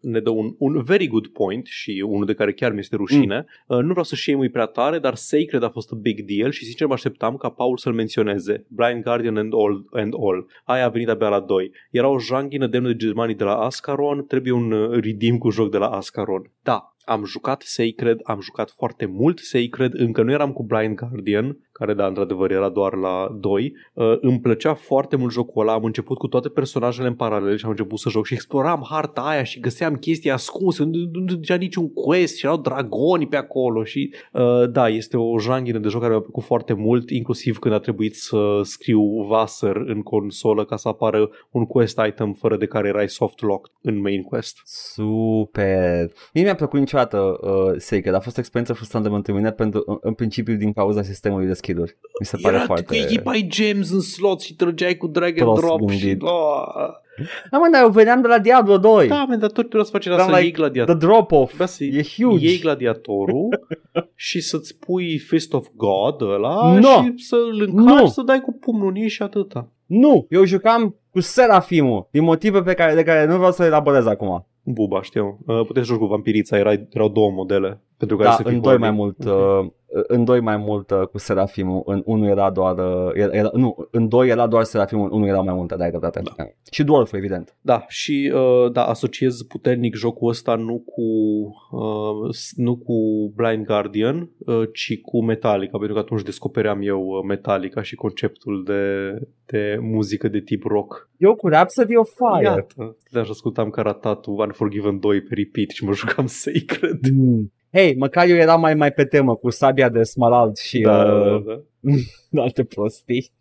ne dă un, un very good point și unul de care chiar mi este rușine. Mm. Uh, nu vreau să shame prea tare, dar Sacred a fost a big deal și sincer mă așteptam ca Paul să-l menționeze. Blind Guardian and all, and all. Aia a venit abia la 2. Era o janghină demnă de germanii de la Ascaron, trebuie un uh, redeem cu joc de la Ascaron. Da, am jucat Sacred, am jucat foarte mult Sacred, încă nu eram cu Blind Guardian, care da, într-adevăr era doar la 2. Uh, îmi plăcea foarte mult jocul ăla, am început cu toate personajele în paralel și am început să joc și exploram harta aia și găseam chestii ascunse, nu nu ducea niciun quest și erau dragoni pe acolo și uh, da, este o janghină de joc care mi-a plăcut foarte mult, inclusiv când a trebuit să scriu Vassar în consolă ca să apară un quest item fără de care erai soft locked în main quest. Super. Mie mi-a plăcut niciodată uh, Sacred. A fost o experiență frustrantă pentru mine pentru, în, în principiu din cauza sistemului de skill-uri. Mi se pare Era foarte... că echipai gems în slot și trăgeai cu drag and Prost drop și... gândit. Oh. Da, mă, dar eu veneam de la Diablo 2. Da, man, dar tot trebuie să faci era Eram să like, iei gladiator. The drop-off. Trebuia să E huge. iei gladiatorul și să-ți pui Fist of God ăla No. și să-l încarci, No. să dai cu pumnul în ei și atâta. Nu, eu jucam cu Serafimul, din motive pe care, de care nu vreau să elaborez acum. Buba, știu. Uh, puteți să joci cu vampirița, era, erau două modele. Pentru care Da, să fii în doi horny. mai mult, Ok. uh, în doi mai mult uh, cu Serafimul, în unul era doar, uh, era, era, nu, în doi era doar Serafimul, în unul era mai multe, da, ai dreptate. Da. Și Dwarf, evident. Da, și uh, da, asociez puternic jocul ăsta nu cu uh, s- nu cu Blind Guardian, uh, ci cu Metallica, pentru că atunci descopeream eu uh, Metallica și conceptul de, de muzică de tip rock. Eu cu Rhapsody of Fire. Iată, de ascultam Karatatu Unforgiven 2 pe repeat și mă jucam Sacred. Mm. Hei, măcar eu eram mai mai pe temă cu sabia de smarald și Da, uh, da, da. alte prostii.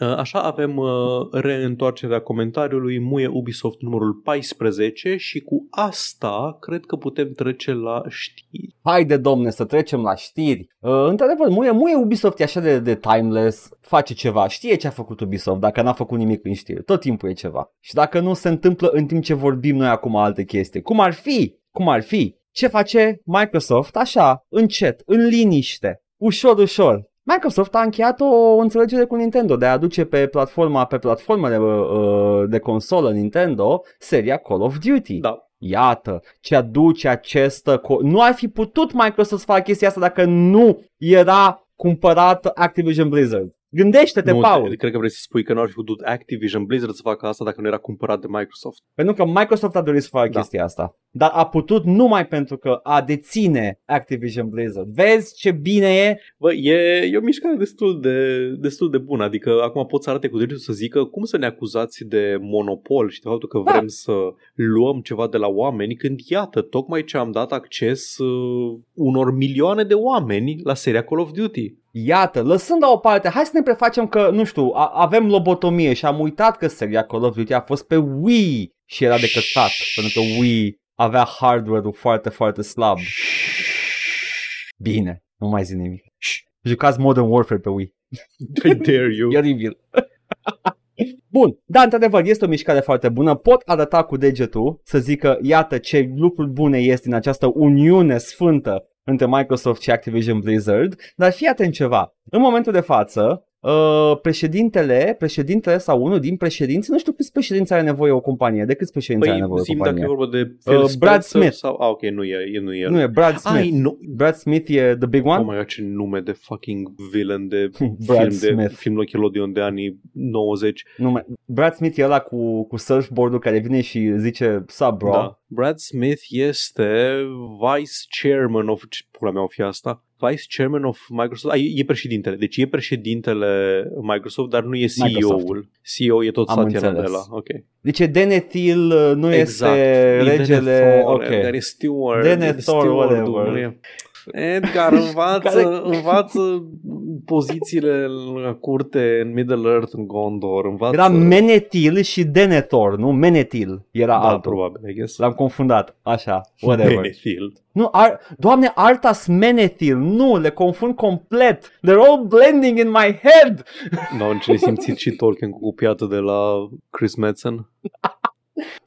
Uh, Așa avem uh, reîntoarcerea comentariului Muie Ubisoft numărul 14 și cu asta cred că putem trece la știri. Haide, domne, să trecem la știri. Uh, într-adevăr, muie, muie Ubisoft e așa de, de timeless, face ceva, știe ce a făcut Ubisoft, dacă n-a făcut nimic în știri, tot timpul e ceva. Și dacă nu se întâmplă în timp ce vorbim noi acum alte chestii, cum ar fi? Cum ar fi? Ce face Microsoft așa, încet, în liniște, ușor, ușor. Microsoft a încheiat o înțelegere cu Nintendo de a aduce pe platforma, pe platformele uh, de consolă Nintendo seria Call of Duty. Da, Iată ce aduce această... Co- nu ar fi putut Microsoft să facă chestia asta dacă nu era cumpărat Activision Blizzard. Gândește-te, nu, Paul. cred că vrei să spui că nu ar fi putut Activision Blizzard să facă asta dacă nu era cumpărat de Microsoft. Pentru că Microsoft a dorit să facă Da. chestia asta. Dar a putut numai pentru că a deține Activision Blizzard. Vezi ce bine e? Bă, e, e o mișcare destul de, destul de bună, adică acum pot să arate cu degetul să zică cum să ne acuzați de monopol și de faptul că Da. vrem să luăm ceva de la oameni când iată, tocmai ce am dat acces uh, unor milioane de oameni la seria Call of Duty. Iată, lăsând la o parte, hai să ne prefacem că, nu știu, a- avem lobotomie și am uitat că seria Call of Duty a fost pe Wii și era de căcat, pentru că Wii avea hardware-ul foarte, foarte slab. Bine, nu mai zi nimic. Jucați Modern Warfare pe Wii. I dare you. E oribil. Bun, da, într-adevăr, este o mișcare foarte bună. Pot arăta cu degetul să zică, iată ce lucruri bune este în această uniune sfântă între Microsoft și Activision Blizzard, dar fii atent ceva. În momentul de față, uh, președintele, președintele sau unul din președinți, nu știu câți președinți are nevoie o companie, de câți președinți are Păi nevoie o sim dacă companie. e vorba de Uh, Phil Brad Spencer Smith. Sau, ah, ok, nu e, e nu e el. Nu e Brad Smith. Ai, nu. Brad Smith e the big one? Oh my god, ce nume de fucking villain de Brad film, de Smith. film Nickelodeon de anii 90. Nume. Brad Smith e ăla cu, cu surfboard-ul care vine și zice, sup bro. Da. Brad Smith este vice chairman of... Ce pula mea o fi asta? Vice chairman of Microsoft. A, e, e președintele. Deci e președintele Microsoft, dar nu e Microsoft. CEO-ul. CEO e tot Am Satya înțeles. Nadella. Ok. Deci Denethil uh, nu exact. este E regele... Denethor, ok. Care e steward. Denethor, e stewardul, whatever. Nu e- Edgar, învață, Care- învață pozițiile la curte în Middle Earth, în Gondor. Învață... Era Menetil și Denethor, nu? Menetil era da, altul. probabil, I guess. L-am confundat, așa, whatever. Menethil. nu, ar, doamne, Artas Menethil, nu, le confund complet. They're all blending in my head. Da, în cine simțit și Tolkien cu copiată de la Chris Metzen.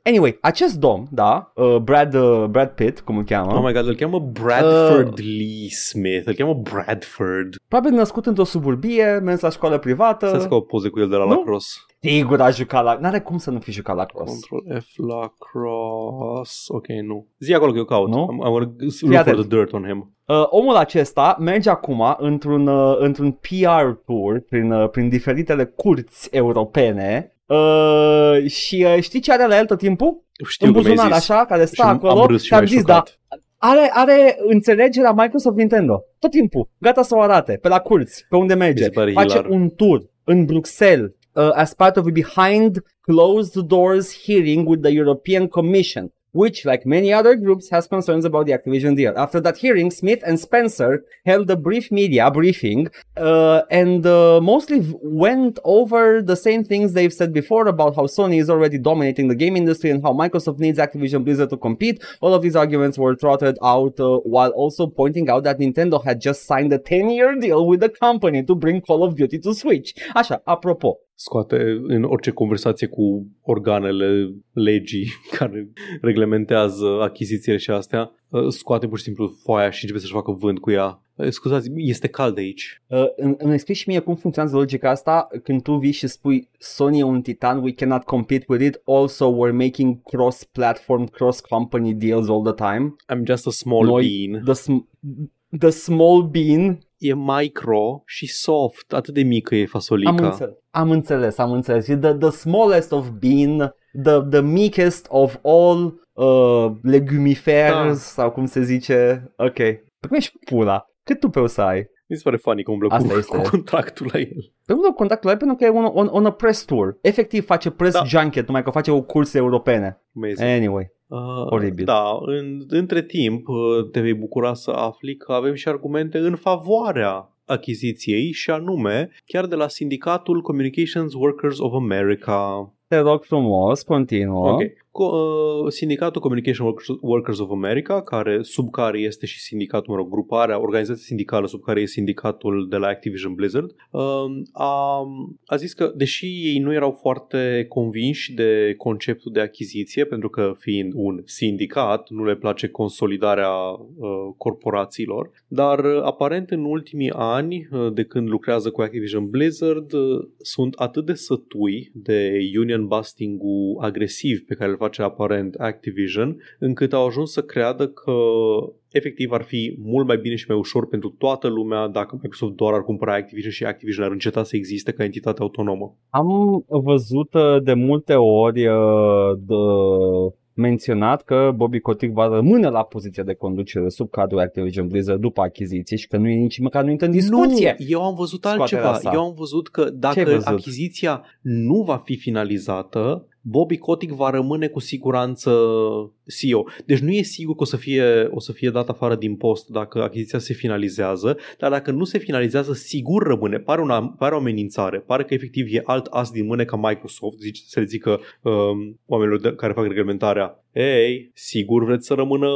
Anyway, acest domn, da, uh, Brad, uh, Brad Pitt, cum îl cheamă, Oh my god, îl cheamă Bradford Uh. Lee Smith. Îl cheamă Bradford. probabil născut într-o suburbie, mers la școală privată. Să o poze cu el de la Nu? lacrosse. Sigur a jucat la... N-are cum să nu fi jucat la cross. Control F lacrosse. Ok, nu. Zi acolo că eu caut. Nu? I'm, I'm gonna look Fii for atent. the dirt on him. Uh, omul acesta merge acum într-un, uh, într-un PR tour prin, uh, prin diferitele curți europene uh, și uh, știi ce are la el tot timpul? Știu în că mi-ai buzunar zis. așa, care Și stă acolo. am râs și Ți-am m-ai zis, da, șocat. are, are înțelegerea Microsoft Nintendo. Tot timpul. Gata să o arate. Pe la curți. Pe unde Mi merge. se pare Face hilar. un tour în Bruxelles. Uh, as part of a behind closed doors hearing with the European Commission. Which, like many other groups, has concerns about the Activision deal. After that hearing, Smith and Spencer held a brief media briefing uh, and uh, mostly went over the same things they've said before about how Sony is already dominating the game industry and how Microsoft needs Activision Blizzard to compete. All of these arguments were trotted out uh, while also pointing out that Nintendo had just signed a 10-year deal with the company to bring Call of Duty to Switch. Așa, apropo. Scoate în orice conversație cu organele legii care reglementează achizițiile și astea, uh, scoate pur și simplu foaia și începe să-și facă vânt cu ea. Uh, Scuzați, este cald aici. Uh, îmi, îmi explici și mie cum funcționează logica asta când tu vii și spui Sony e un titan, we cannot compete with it, also we're making cross-platform, cross-company deals all the time. I'm just a small Noi- bean. The, sm- the small bean E micro și soft, atât de mică e Am fasolica. înțeles, am înțeles, am înțeles. E The, the smallest of bean, the, the meekest of all uh, legumifers, Da. sau cum se zice. Ok. Păi cum ești pula? Cât tu pe o să ai? Mi se pare funny că umblă Asta cu, este. cu contractul la el. Pe unul contactul ăla pentru că e on, on, on a press tour. Efectiv face press Da. junket, numai că face o curse europene. Amazing. Anyway. Uh, Oribil. Da, în, între timp uh, te vei bucura să afli că avem și argumente în favoarea achiziției și anume chiar de la sindicatul Communications Workers of America. Te rog frumos, continuă. Ok. Co- uh, sindicatul Communication Workers, Workers of America, care, sub care este și sindicatul, mă rog, gruparea, organizația sindicală sub care e sindicatul de la Activision Blizzard, uh, a, a zis că, deși ei nu erau foarte convinși de conceptul de achiziție, pentru că fiind un sindicat, nu le place consolidarea uh, corporațiilor, dar uh, aparent în ultimii ani, uh, de când lucrează cu Activision Blizzard, uh, sunt atât de sătui de union busting-ul agresiv pe care îl face aparent Activision, încât au ajuns să creadă că efectiv ar fi mult mai bine și mai ușor pentru toată lumea dacă Microsoft doar ar cumpăra Activision și Activision ar înceta să existe ca entitate autonomă. Am văzut uh, de multe ori uh, de menționat că Bobby Kotick va rămâne la poziția de conducere sub cadrul Activision Blizzard după achiziție și că nu e nici măcar nu intră în discuție. Nu, eu am văzut Scoaterea altceva. sa. Eu am văzut că Ce ai dacă văzut? achiziția nu va fi finalizată, Bobby Kotick va rămâne cu siguranță CEO. Deci nu e sigur că o să fie, o să fie dat afară din post dacă achiziția se finalizează, dar dacă nu se finalizează, sigur rămâne. Pare, una, pare o amenințare. Pare că efectiv e alt as din mâne ca Microsoft, zice, să le zică um, oamenilor de, care fac reglementarea. Ei, sigur vreți să rămână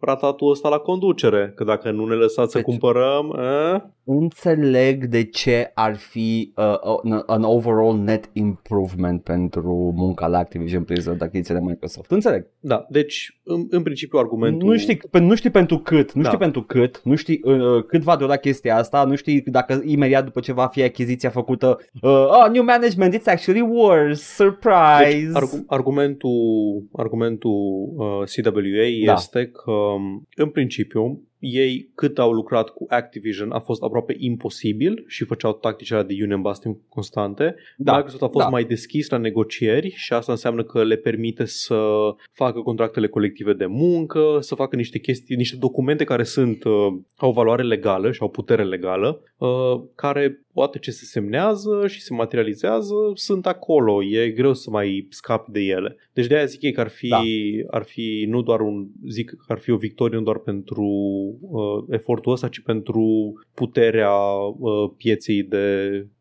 ratatul ăsta la conducere, că dacă nu ne lăsați să Deci- cumpărăm, eh? Înțeleg de ce ar fi uh, an, an overall net improvement pentru munca la Activision Blizzard achiziția de Microsoft. Înțeleg. Da, deci în, în principiu argumentul... Nu știi, pe- nu știi pentru cât, nu Da. știi pentru cât, nu știi uh, cât va dura chestia asta, nu știi dacă imediat după ce va fi achiziția făcută, uh, oh, new management, it's actually worse, surprise. Deci, argu- argumentul, argumentul uh, CWA Da. este că, um, în principiu, ei cât au lucrat cu Activision a fost aproape imposibil și făceau tacticile de union busting constante. da. Microsoft a fost da. mai deschis la negocieri și asta înseamnă că le permite să facă contractele colective de muncă, să facă niște chestii, niște documente care sunt uh, au valoare legală și au putere legală, uh, care poate ce se semnează și se materializează sunt acolo. E greu să mai scapi de ele. Deci de aia zic ei că ar fi, Da. ar fi nu doar un zic că ar fi o victorie nu doar pentru uh, efortul ăsta, ci pentru puterea uh, pieței de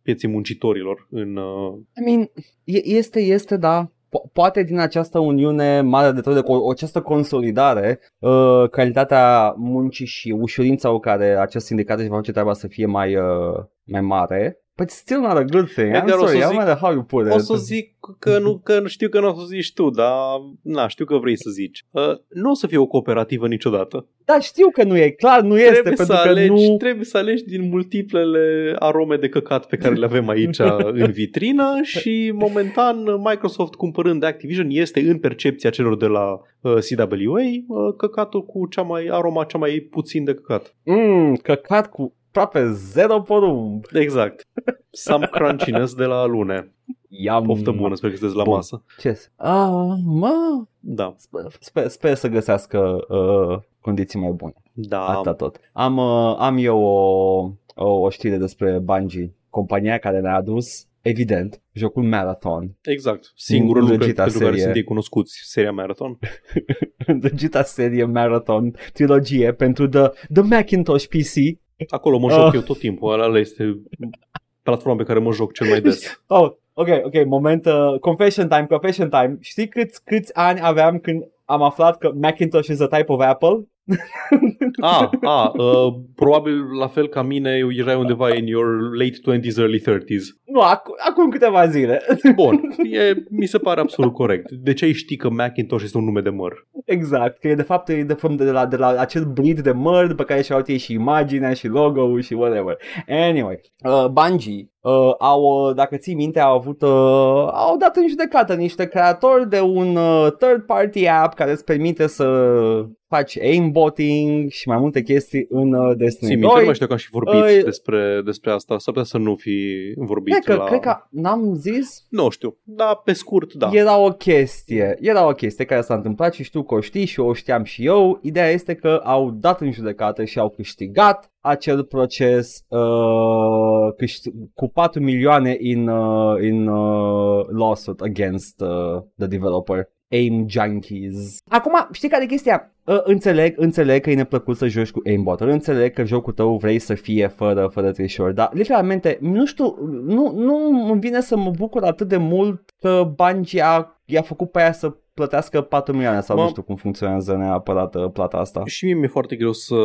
pieței muncitorilor în uh, I mean, e- este, este, da. Po- poate din această uniune mare de toate, cu o- această consolidare, uh, calitatea muncii și ușurința cu care acest sindicat își va face treaba să fie mai, uh, mai mare, but still not a good thing. I'm Edgar, o să sorry, I zic- don't matter how you put it. O să zic că nu, că nu știu că nu o să zici tu, dar na, știu că vrei să zici. Uh, nu o să fie o cooperativă niciodată. Da, știu că nu e, clar nu este, trebuie, pentru să că alegi, nu... trebuie să alegi din multiplele arome de căcat pe care le avem aici în vitrină și momentan Microsoft cumpărând Activision este în percepția celor de la uh, CWA uh, căcatul cu cea mai aroma cea mai puțin de căcat. Mm, căcat cu aproape zero porumb. Exact. Some crunchiness de la lune. Iam. Poftă bună, sper că sunteți la Bun. masă. Ce? Ah, mă, Da. sper, sper, sper să găsească uh, condiții mai bune. Da. Asta tot. Am, uh, am eu o, o, o știre despre Bungie, compania care ne-a adus, evident, jocul Marathon. Exact. Singurul lucru Îndrăgita pentru care serie. sunt ei cunoscuți, seria Marathon. Îndrăgita serie Marathon, trilogie pentru the, the Macintosh PC. Acolo mă joc Ah. eu tot timpul. Ăla este platforma pe care mă joc cel mai des. Oh, ok, ok, moment, uh, confession time, confession time. Știi câți, câți ani aveam când am aflat că Macintosh is a type of Apple? Ah, ah uh, probabil la fel ca mine erai undeva in your late 20s, early 30s. Nu, ac- acum câteva zile. Bun, e, mi se pare absolut corect. De ce ai ști că Macintosh este un nume de măr? Exact, că e de fapt e de, de, la, de la acel breed de măr după care și-au ei și imaginea și logo-ul și whatever. Anyway, uh, Bungie uh, au, uh, dacă ții minte, au avut, uh, au dat în judecată niște creatori de un uh, third party app care îți permite să faci aimbotting și mai multe chestii în uh, Destiny Sim, 2. nu mai știu că am și vorbit uh, despre, despre asta, s-ar putea să nu fi vorbit Cred că, la... cred că n-am zis Nu știu, dar pe scurt, da. Era o chestie, era o chestie care s-a întâmplat și știu că o știi și o știam și eu. Ideea este că au dat în judecată și au câștigat acel proces uh, câști- cu 4 milioane in, uh, in uh, lawsuit against uh, the developer. Aim Junkies. Acum, știi care e chestia? Uh, înțeleg, înțeleg că e neplăcut să joci cu aimbot înțeleg că jocul tău vrei să fie fără, fără trișori, dar literalmente, nu știu, nu, nu îmi vine să mă bucur atât de mult că Bungie a, i-a făcut pe aia să plătească 4 milioane sau Mă- nu știu cum funcționează neapărat uh, plata asta. Și mie mi-e foarte greu să,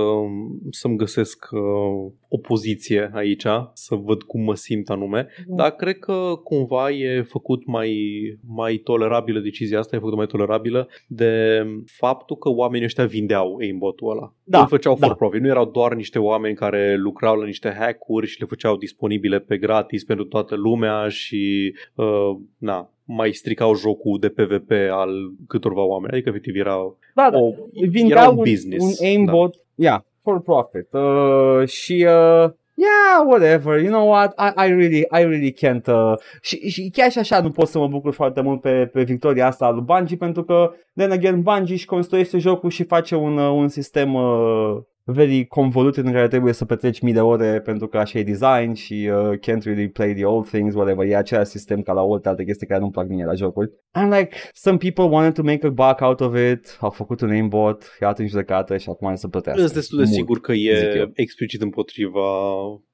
să-mi găsesc uh, o poziție aici, să văd cum mă simt anume, dar cred că cumva e făcut mai, mai tolerabilă decizia asta, e făcută mai tolerabilă de faptul că oamenii ăștia vindeau aimbot-ul ăla. Da, Îl făceau da. for profit, nu erau doar niște oameni care lucrau la niște hack-uri și le făceau disponibile pe gratis pentru toată lumea și uh, na, mai stricau jocul de PvP al câtorva oameni. Adică efectiv erau Da, da. o, Vindeau era un, un business. un aimbot, yeah, for profit. Uh, și uh, yeah, whatever, you know what, I, I really, I really can't, uh, și, și chiar și așa nu pot să mă bucur foarte mult pe, pe victoria asta a lui Bungie, pentru că, then again, Bungie își construiește jocul și face un, uh, un sistem uh, very convoluted în care trebuie să petreci mii de ore pentru că așa e design și uh, can't really play the old things, whatever. E același sistem ca la multe alte chestii care nu-mi plac mie la jocuri. And like, some people wanted to make a buck out of it, au făcut un aimbot, i-a în judecată și acum să plătească. Sunt destul de Mult. sigur că zic e eu. explicit împotriva,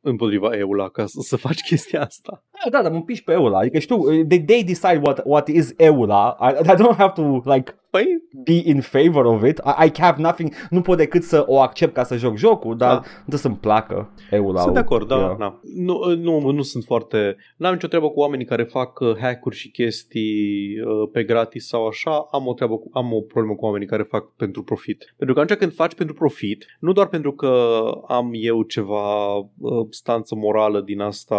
împotriva EULA ca să, să faci chestia asta. Da, da, dar mă împiși pe EULA, adică știu, they, they decide what, what is EULA, I, I don't have to like Păi, be in favor of it, I, I have nothing, nu pot decât să o accept ca să joc jocul, dar Da. nu trebuie să-mi placă EULA. sunt de acord, da, Yeah. da. Nu, nu, nu sunt foarte... N-am nicio treabă cu oamenii care fac uh, hack-uri și chestii uh, pe gratis sau așa. Am o treabă cu, am o problemă cu oamenii care fac pentru profit. Pentru că atunci când faci pentru profit, nu doar pentru că am eu ceva uh, stanță morală din asta,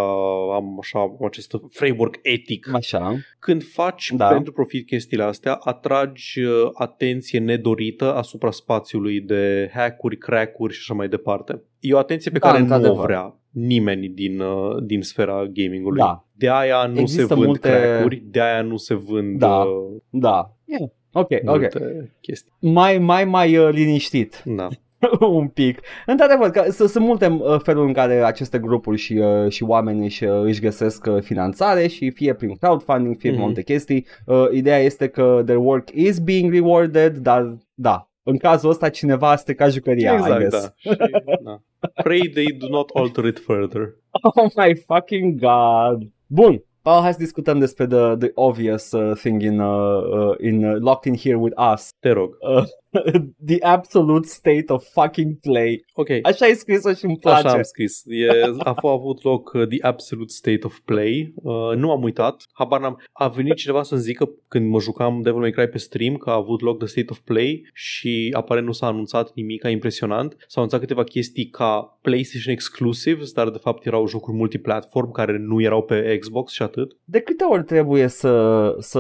am așa acest framework etic Așa. când faci Da. da. pentru profit chestiile astea, atragi uh, atenție nedorită asupra spațiului de hack-uri, crack-uri și așa mai departe. E o atenție pe Da, care nu o într-adevăr. vrea nimeni din, uh, din sfera gamingului. Da. De aia nu Există se vând multe- crack-uri, de aia nu se vând Da. uh, Da. Yeah. Ok, ok. multe chestii. Mai, mai, mai uh, liniștit. Da. un pic. Într-adevăr, că s- sunt multe uh, feluri în care aceste grupuri și, uh, și oameni își, uh, își găsesc uh, finanțare și fie prin crowdfunding, fie prin Mhm. multe chestii. Uh, ideea este că their work is being rewarded, dar da, în cazul ăsta cineva a stricat jucăria, I exact, guess. da. Și, da. Pray they do not alter it further. Oh my fucking god. Bun. Paul, hai să discutăm despre the, the obvious uh, thing in, uh, uh, in uh, Locked in Here with Us. Te rog. Uh, the absolute state of fucking play. Ok. Așa ai scris-o și îmi place. Așa am scris. E, a f- a avut loc uh, The Absolute State of Play. Uh, nu am uitat. Habar n-am. A venit cineva să-mi zică când mă jucam Devil May Cry pe stream că a avut loc The State of Play și aparent nu s-a anunțat nimic impresionant. S-au anunțat câteva chestii ca PlayStation exclusives, dar de fapt erau jocuri multiplatform care nu erau pe Xbox și atât. De câte ori trebuie să... să...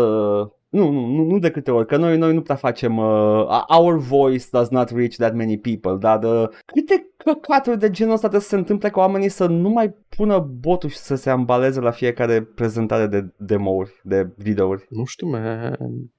Nu, nu, nu, nu de câte ori, că noi, noi nu prea facem... Uh, our voice does not reach that many people, dar uh, câte căcaturi de genul ăsta trebuie să se întâmple ca oamenii să nu mai pună botul și să se ambaleze la fiecare prezentare de demo-uri, de videouri. Nu știu, man.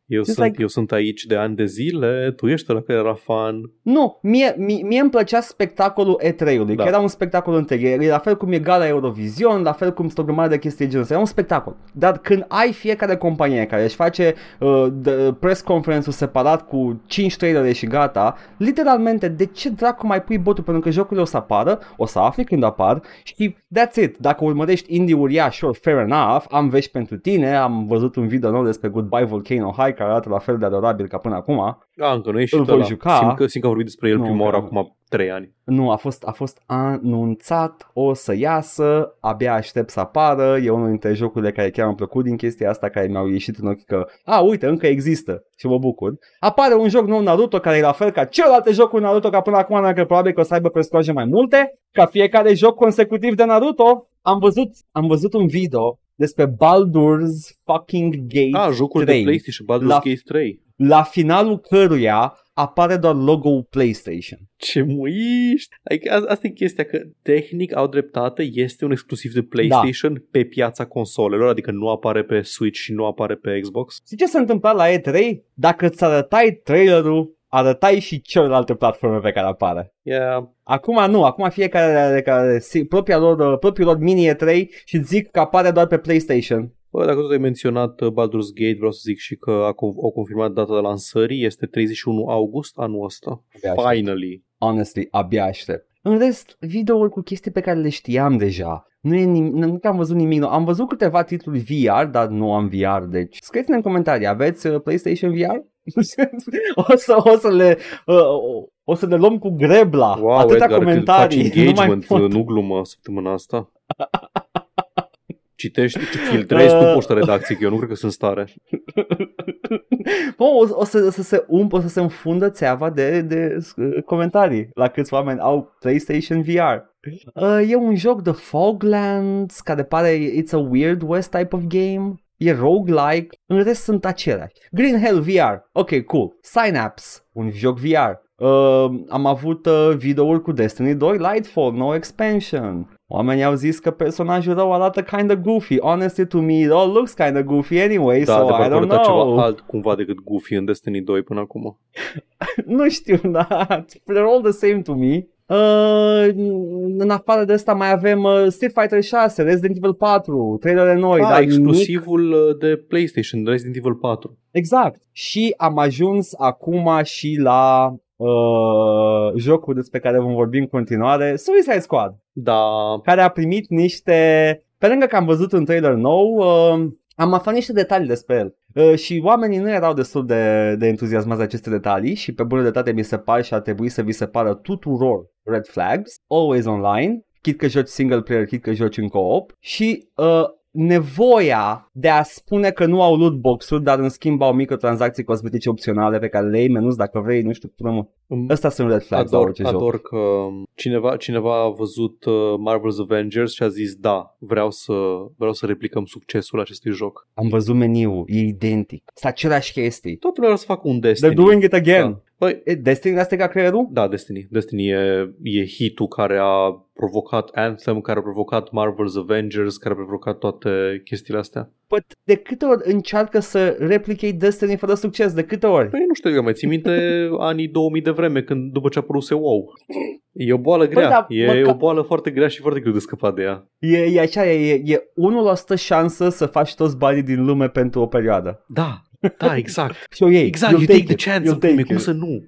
Eu, Just sunt, like- eu sunt aici de ani de zile, tu ești la care era fan. Nu, mie, mie, mie îmi plăcea spectacolul E3-ului, Da. că era un spectacol întreg, e la fel cum e gala Eurovision, la fel cum sunt o grămadă de chestii de genul ăsta, era un spectacol. Dar când ai fiecare companie care își face uh, de, press conference-ul separat cu 5 trailere și gata, literalmente, de ce dracu mai pui botul? Pentru că jocurile o să apară, o să afli când apar și that's it. Dacă urmărești indie-uri, yeah, sure, fair enough, am vești pentru tine, am văzut un video nou despre Goodbye Volcano High care arată la fel de adorabil ca până acum. A, încă nu e și Îl voi ăla. juca. Simt că, simt că am vorbit despre el Nu, prima oară încă nu. acum 3 ani. Nu, a fost, a fost anunțat, o să iasă, abia aștept să apară, e unul dintre jocurile care chiar mi-au plăcut din chestia asta, care mi-au ieșit în ochi că, a, uite, încă există și mă bucur. Apare un joc nou Naruto care e la fel ca celelalte jocuri Naruto, ca până acum, dacă probabil că o să aibă personaje mai multe, ca fiecare joc consecutiv de Naruto. Am văzut, am văzut un video despre Baldur's fucking Gate Ah, jocul 3. de PlayStation, Baldur's La- Gate 3. la finalul căruia apare doar logo-ul PlayStation. Ce muiști! Adică a- asta e chestia, că tehnic au dreptate, este un exclusiv de PlayStation da. pe piața consolelor, adică nu apare pe Switch și nu apare pe Xbox. Știi ce s-a întâmplat la E3? Dacă îți arătai trailerul, arătai și celelalte platforme pe care apare. Yeah. Acum nu, acum fiecare are care, si- propria lor, propriul lor mini E3 și zic că apare doar pe PlayStation. Bă, dacă tot ai menționat uh, Baldur's Gate, vreau să zic și că a con- au confirmat data de lansării, este 31 august anul ăsta. Abia aștept. Finally! Honestly, abia aștept. În rest, videouri cu chestii pe care le știam deja. Nu, e nim- nu nu că am văzut nimic nou. Am văzut câteva titluri VR, dar nu am VR, deci scrieți-ne în comentarii. Aveți uh, PlayStation VR? o, să, o, să le, uh, o, o să ne luăm cu grebla. Wow, Atâta Edgar, comentarii. cât faci engagement, nu mai nu, pot. nu glumă săptămâna asta. Citești, filtrezi tu Uh. poștă redacție, că eu nu cred că sunt stare. Bă, o, o, să, o să se ump, o să se înfundă țeava de, de uh, comentarii la câți oameni au PlayStation VR. Uh, e un joc de Foglands care pare it's a Weird West type of game. E roguelike, în rest sunt aceleași. Green Hell VR, ok, cool. Synapse, un joc VR. Uh, am avut uh, videouri cu Destiny 2 Lightfall, no expansion. Oamenii au zis că personajul rău arată kinda goofy. Honestly, to me, it all looks kinda goofy anyway, Da, so de I parcă don't arăta ceva know. alt cumva decât Goofy în Destiny 2 până acum. nu știu, dar they're all the same to me. Uh, în afară de asta mai avem uh, Street Fighter 6, Resident Evil 4, trailere noi, ah, dar nimic exclusivul uh, de PlayStation, de Resident Evil 4. Exact. Și am ajuns acum și la uh, jocul despre care vom vorbi în continuare, Suicide Squad, Da, care a primit niște... Pe lângă că am văzut un trailer nou, uh, am aflat niște detalii despre el. Uh, și oamenii nu erau destul de, de entuziasmați de aceste detalii și pe bună dreptate mi se par și ar trebui să vi se pară tuturor red flags, always online, chit că joci single player, chit că joci în co-op și uh, nevoia de a spune că nu au loot box-uri, dar în schimb au microtransacții cosmetice opționale pe care le iei menus dacă vrei, nu știu, până mă. îmi- Ăsta sunt red flags la ador, orice joc. ador că cineva, cineva a văzut uh, Marvel's Avengers și a zis da, vreau să, vreau să replicăm succesul acestui joc. Am văzut meniul, e identic. Sunt aceleași chestii. Toată lumea vrea să facă un Destiny. They're doing it again. Da. Băi, E, Destiny le-a stricat creierul? da, Destiny. Destiny e, e hitul care a provocat Anthem, care a provocat Marvel's Avengers, care a provocat toate chestiile astea. Păi de câte ori încearcă să replicate Destiny fără succes? De câte ori? Păi nu știu, eu mai țin minte anii 2000 de vreme, când după ce a apărut WoW. E o boală grea, da, e măcar- o boală foarte grea și foarte greu de scăpat de ea. E, e așa, e, e 1% șansă să faci toți banii din lume pentru o perioadă. Da, da, exact. Și o iei. Exact, You'll you take the it. chance, You'll take cum it. să nu?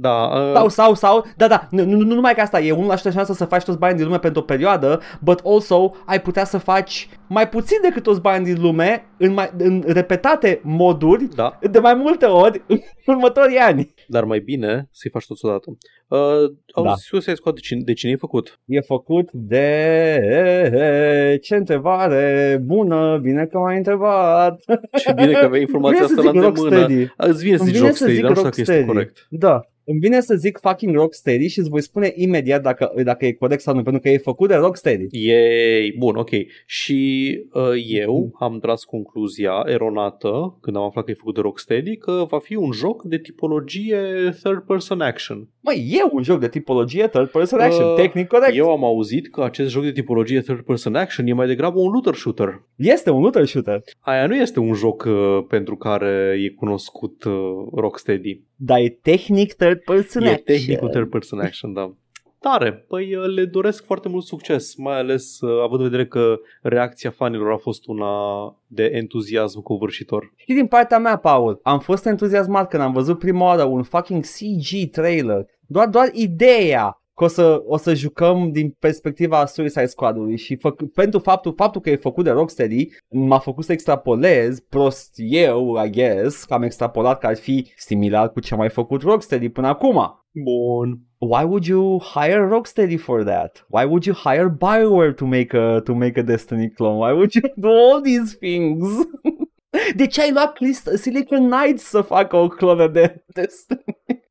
Da, uh, Sau, sau, sau, da, da, nu, nu, nu numai că asta, e 1% șansă să faci toți banii din lume pentru o perioadă, but also ai putea să faci mai puțin decât toți banii din lume în, mai, în repetate moduri da, de mai multe ori în următorii ani. Dar mai bine să-i faci toți odată. Uh, Da. da. Suicide Squad de cine, de cine e făcut? E făcut de... Ce întrebare bună, bine că m-ai întrebat. Ce bine că aveai informația Îmi vine asta să la zic îndemână. Rocksteady. Îți vine să Îmi zici vine să Rocksteady, zic dar nu știu dacă este Rocksteady. corect. Da. Îmi vine să zic fucking Rocksteady și îți voi spune imediat dacă, dacă e corect sau nu, pentru că e făcut de Rocksteady. Yay! Bun, ok. Și uh, Mhm. eu am tras concluzia eronată, când am aflat că e făcut de Rocksteady, că va fi un joc de tipologie third person action. Măi, e un joc de tipologie third person action, Uh, tehnic corect. Eu am auzit că acest joc de tipologie third person action e mai degrabă un looter shooter. Este un looter shooter, Aia nu este un joc uh, pentru care e cunoscut uh, Rocksteady. dar e tehnic third person E action. tehnicul third person action, da. Tare, păi uh, le doresc foarte mult succes, mai ales uh, având în vedere că reacția fanilor a fost una de entuziasm covârșitor. Și din partea mea, Paul, am fost entuziasmat când am văzut prima oară un fucking CG trailer. Doar, doar ideea că o să, o să jucăm din perspectiva Suicide Squad-ului și făc, pentru faptul, faptul că e făcut de Rocksteady m-a făcut să extrapolez, prost eu, I guess, că am extrapolat că ar fi similar cu ce a mai făcut Rocksteady până acum. Bun. Why would you hire Rocksteady for that? Why would you hire Bioware to make a to make a Destiny clone? Why would you do all these things? De ce ai luat Silicon Knights să facă o clonă de Destiny?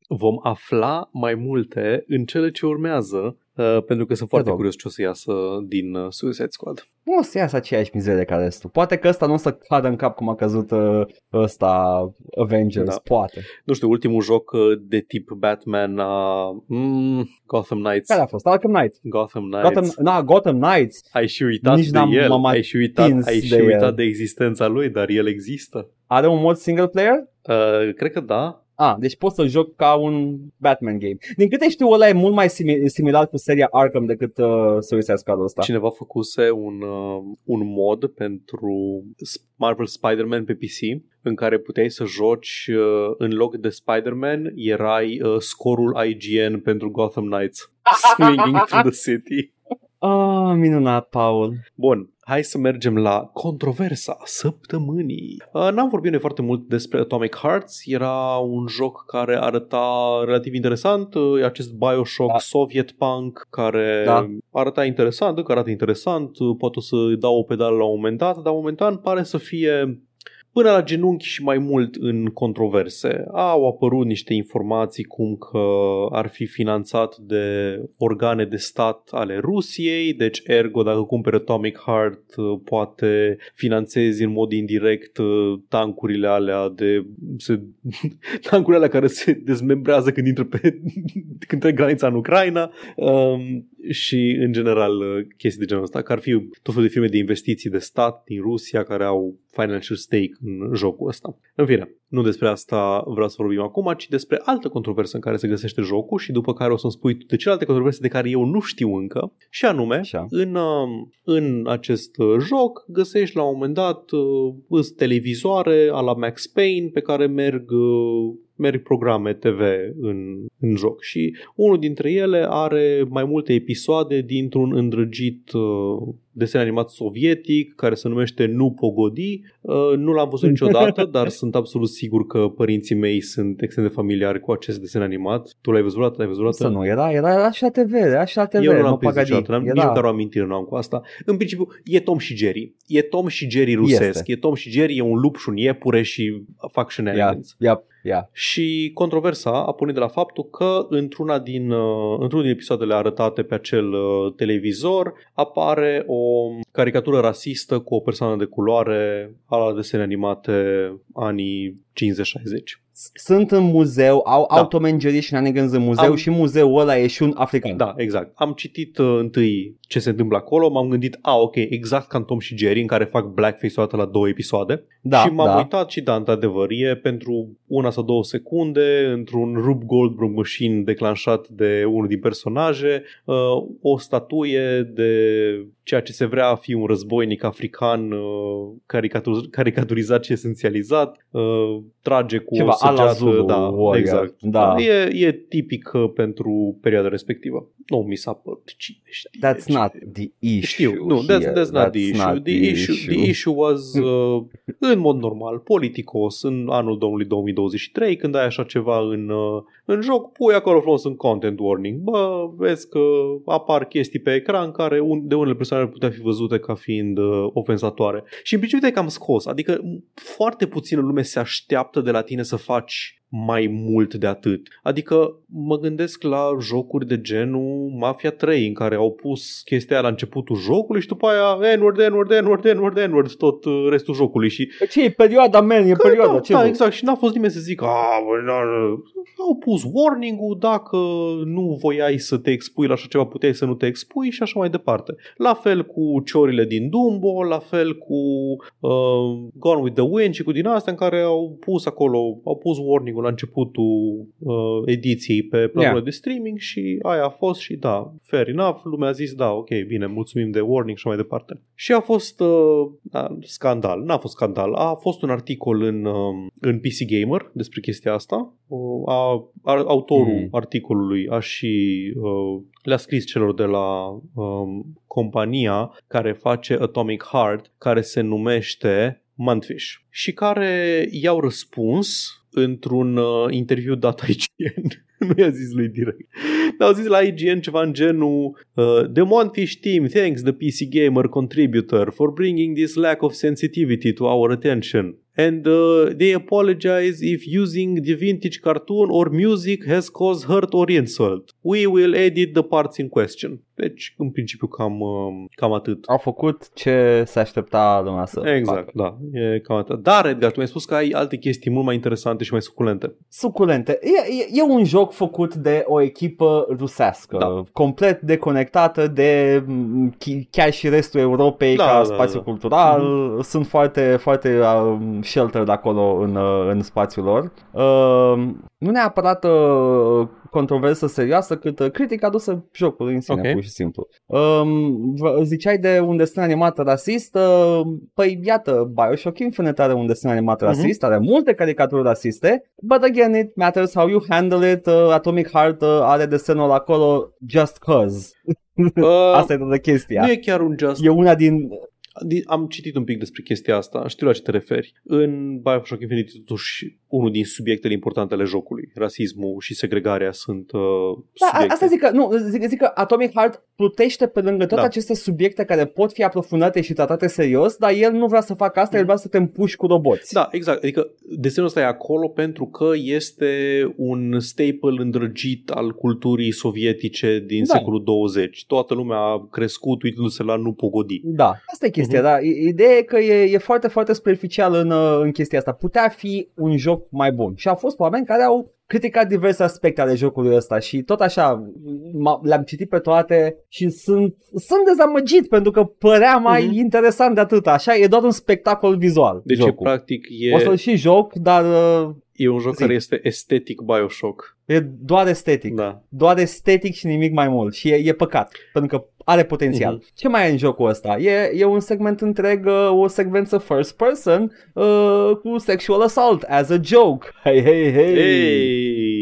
Vom afla mai multe în cele ce urmează Uh, pentru că sunt foarte curios ce o să iasă din uh, Suicide Squad. Nu o să iasă aceeași mizerie ca restul. Poate că ăsta nu o să cadă în cap cum a căzut uh, ăsta Avengers, da. poate. Nu știu, ultimul joc uh, de tip Batman uh, mm, Gotham Knights. Care a fost? Arkham Knight. Gotham Knights. Gotham, na, Gotham Knights. Ai și uitat Nici de el, ai și uitat, ai și de uitat el. de existența lui, dar el există. Are un mod single player? Uh, cred că da. Ah, deci poți să joc ca un Batman game. Din câte știu, ăla e mult mai similar cu seria Arkham decât uh, Suicide Squad ăsta. Cineva făcuse un, uh, un mod pentru Marvel Spider-Man pe PC în care puteai să joci uh, în loc de Spider-Man erai uh, scorul IGN pentru Gotham Knights swinging through the city. Ah, oh, minunat, Paul. Bun, hai să mergem la controversa săptămânii. Uh, n-am vorbit noi foarte mult despre Atomic Hearts. Era un joc care arăta relativ interesant. Uh, acest Bioshock da. Soviet Punk care da. arăta interesant, care arată interesant. Uh, poate o să dau o pedală la un moment dat, dar momentan pare să fie până la genunchi și mai mult în controverse. Au apărut niște informații cum că ar fi finanțat de organe de stat ale Rusiei, deci ergo dacă cumperi Atomic Heart poate finanțezi în mod indirect uh, tancurile alea de se, tancurile alea care se dezmembrează când intră pe când trec granița în Ucraina. Um, și în general uh, chestii de genul ăsta, că ar fi tot felul de firme de investiții de stat din Rusia care au financial stake în jocul ăsta. În fine, nu despre asta vreau să vorbim acum, ci despre altă controversă în care se găsește jocul și după care o să-mi spui de celelalte controverse de care eu nu știu încă. Și anume, Așa. În, um, în acest uh, joc găsești la un moment dat uh, televizoare a la Max Payne pe care merg merg programe TV în, în joc și unul dintre ele are mai multe episoade dintr-un îndrăgit uh, desen animat sovietic care se numește Nu Pogodi. Uh, nu l-am văzut niciodată, dar sunt absolut sigur că părinții mei sunt extrem de familiari cu acest desen animat. Tu l-ai văzut L-ai văzut Să nu, era, era, era și la TV, era și la TV. Eu nu l-am prins niciodată, era... nici măcar o amintire nu am cu asta. În principiu, e Tom și Jerry. E Tom și Jerry rusesc. Este. E Tom și Jerry, e un lupș și un iepure și fac shenanigans. Yeah, yeah. Yeah. Și controversa a pornit de la faptul că într-una din, uh, într-unul din episoadele arătate pe acel uh, televizor apare o caricatură rasistă cu o persoană de culoare a la desene animate anii 50-60 sunt în muzeu, au da. automengerii și Nanigans în muzeu Am... și muzeul ăla e și un african. Da, exact. Am citit uh, întâi ce se întâmplă acolo, m-am gândit, a, ok, exact ca în Tom și Jerry, în care fac blackface o dată la două episoade. Da, și m-am da. uitat și da, într-adevăr, e pentru una sau două secunde, într-un Rube Goldberg machine declanșat de unul din personaje, uh, o statuie de ceea ce se vrea a fi un războinic african uh, caricatur- caricaturizat și esențializat, uh, trage cu Ceva o săgeată. Zulu, da, warrior. exact. Da. E, e tipic uh, pentru perioada respectivă. Nu mi s-a părut cine știe. That's not the issue Știu, nu, that's, that's not that's the issue. Not the, the issue. issue. The issue was uh, în mod normal, politicos, în anul 2023, când ai așa ceva în, uh, în joc, pui acolo frumos în content warning. Bă, vezi că apar chestii pe ecran care un, de unele persoane ar putea fi văzute ca fiind uh, ofensatoare. Și în principiu te cam scos, adică foarte puțină lume se așteaptă de la tine să faci mai mult de atât. Adică mă gândesc la jocuri de genul Mafia 3 în care au pus chestia aia la începutul jocului și după aia N-word, N-word, N-word, N-word, N-word, tot uh, restul jocului. Și... Păi ce e perioada, man, e că, perioada. Da, ce da exact. Și n-a fost nimeni să zică au pus warning-ul dacă nu voiai să te expui la așa ceva, puteai să nu te expui și așa mai departe. La fel cu ciorile din Dumbo, la fel cu uh, Gone with the Wind și cu din astea în care au pus acolo, au pus warning la începutul uh, ediției pe platformele yeah. de streaming și aia a fost și da, fair enough, lumea a zis da, ok, bine, mulțumim de warning și mai departe. Și a fost uh, da, scandal, n-a fost scandal, a fost un articol în, uh, în PC Gamer despre chestia asta, uh, a, a, autorul mm. articolului a și uh, le-a scris celor de la um, compania care face Atomic Heart, care se numește Mantfish și care i-au răspuns într-un uh, interviu dat IGN. nu i-a zis lui direct. Au zis la IGN ceva în genul uh, The Monfish team thanks the PC Gamer contributor for bringing this lack of sensitivity to our attention. And uh, they apologize if using the vintage cartoon or music has caused hurt or insult. We will edit the parts in question. Deci, în principiu, cam, uh, cam atât. Au făcut ce se aștepta lumea să Exact, facă. da, e cam atât. Dar, Edgar, tu mi-ai spus că ai alte chestii mult mai interesante și mai suculente. Suculente. E, e, e un joc făcut de o echipă rusească, Da. complet deconectată de m, chi- chiar și restul Europei Da, ca da, spațiu da. cultural. Sunt foarte, foarte um, sheltered acolo în, uh, în spațiul lor. Uh, nu neapărat uh, controversă serioasă, cât uh, critică adusă jocului în sine, Ok. pur și simplu. Um, v- ziceai de un desen animat rasist, uh, păi iată, Bioshock Infinite are un desen animat Mhm. rasist, are multe caricaturi rasiste, but again it matters how you handle it, uh, Atomic Heart uh, are desenul acolo just cause. Uh, Asta e toată chestia. nu e chiar un just E una din... Di- Am citit un pic despre chestia asta, știu la ce te referi. În Bioshock Infinite, totuși, unul din subiectele importante ale jocului, rasismul și segregarea sunt uh, Da, a- subiecte. asta zic că, nu, zic, zic că Atomic Heart plutește pe lângă toate Da. aceste subiecte care pot fi aprofundate și tratate serios, dar el nu vrea să facă asta, el vrea să te împuși cu roboți. Da, exact. Adică desenul ăsta e acolo pentru că este un staple îndrăgit al culturii sovietice din Da. secolul 20. Toată lumea a crescut uitându-se la nu pogodi. Da, asta e chestia, Mhm. da. I- Ideea e că e, e foarte, foarte superficial în, uh, în chestia asta. Putea fi un joc mai bun. Și au fost oameni care au criticat diverse aspecte ale jocului ăsta și tot așa m- le-am citit pe toate și sunt, sunt dezamăgit pentru că părea mai Mhm. interesant de atât. Așa, e doar un spectacol vizual. Deci, jocul. e, practic, e, O să-l și joc, dar uh, e un joc zi. care este estetic Bioshock. e doar estetic. Da. Doar estetic și nimic mai mult. Și e, e păcat, pentru că are potențial. Mhm. Ce mai e în jocul ăsta? E, e un segment întreg, uh, o secvență first person uh, cu sexual assault as a joke. Hey, hey, hey! Hey!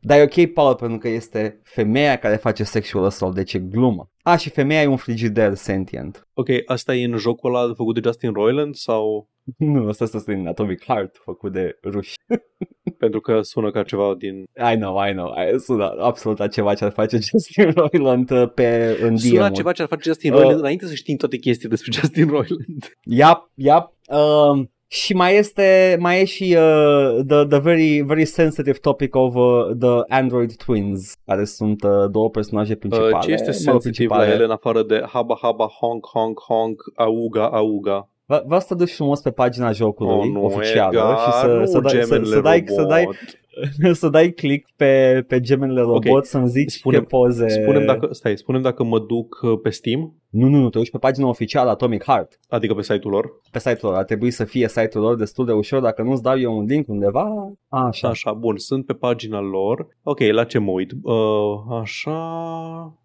Dar e ok, Paul, pentru că este femeia care face sexual assault, deci e glumă. A, și femeia e un frigider sentient. Ok, asta e în jocul ăla făcut de Justin Roiland sau Nu, asta este din Atomic Heart, făcut de ruși. pentru că sună ca ceva din... I know, I know. I, sună absolut la ceva ce ar face Justin Roiland uh, pe, în Sună DM-uri. ceva ce ar face Justin Uh. Roiland înainte să știm toate chestii despre Justin Roiland. Yep, yep. Um, și mai este, mai e și uh, the, the very, very sensitive topic of uh, the Android Twins, care sunt uh, două personaje principale. Uh, ce este mă rog, sensitiv la principale. ele în afară de haba haba honk honk honk auga auga? V- Vreau să te duci frumos pe pagina jocului Oh, nu, oficială Edgar, și să, nu să, dai, să, gemenele să, dai, să, dai, robot. să dai click pe, pe gemenele Ok. robot, să-mi zici Spune- ce poze... Spunem dacă, stai, spunem dacă mă duc uh, pe Steam, Nu, nu, nu, te duci pe pagina oficială Atomic Heart. adică pe site-ul lor. Pe site-ul lor. Ar trebui să fie site-ul lor destul de ușor. Dacă nu-ți dau eu un link undeva... Așa. Așa, bun, sunt pe pagina lor. Ok, la ce mă uit? Uh, așa,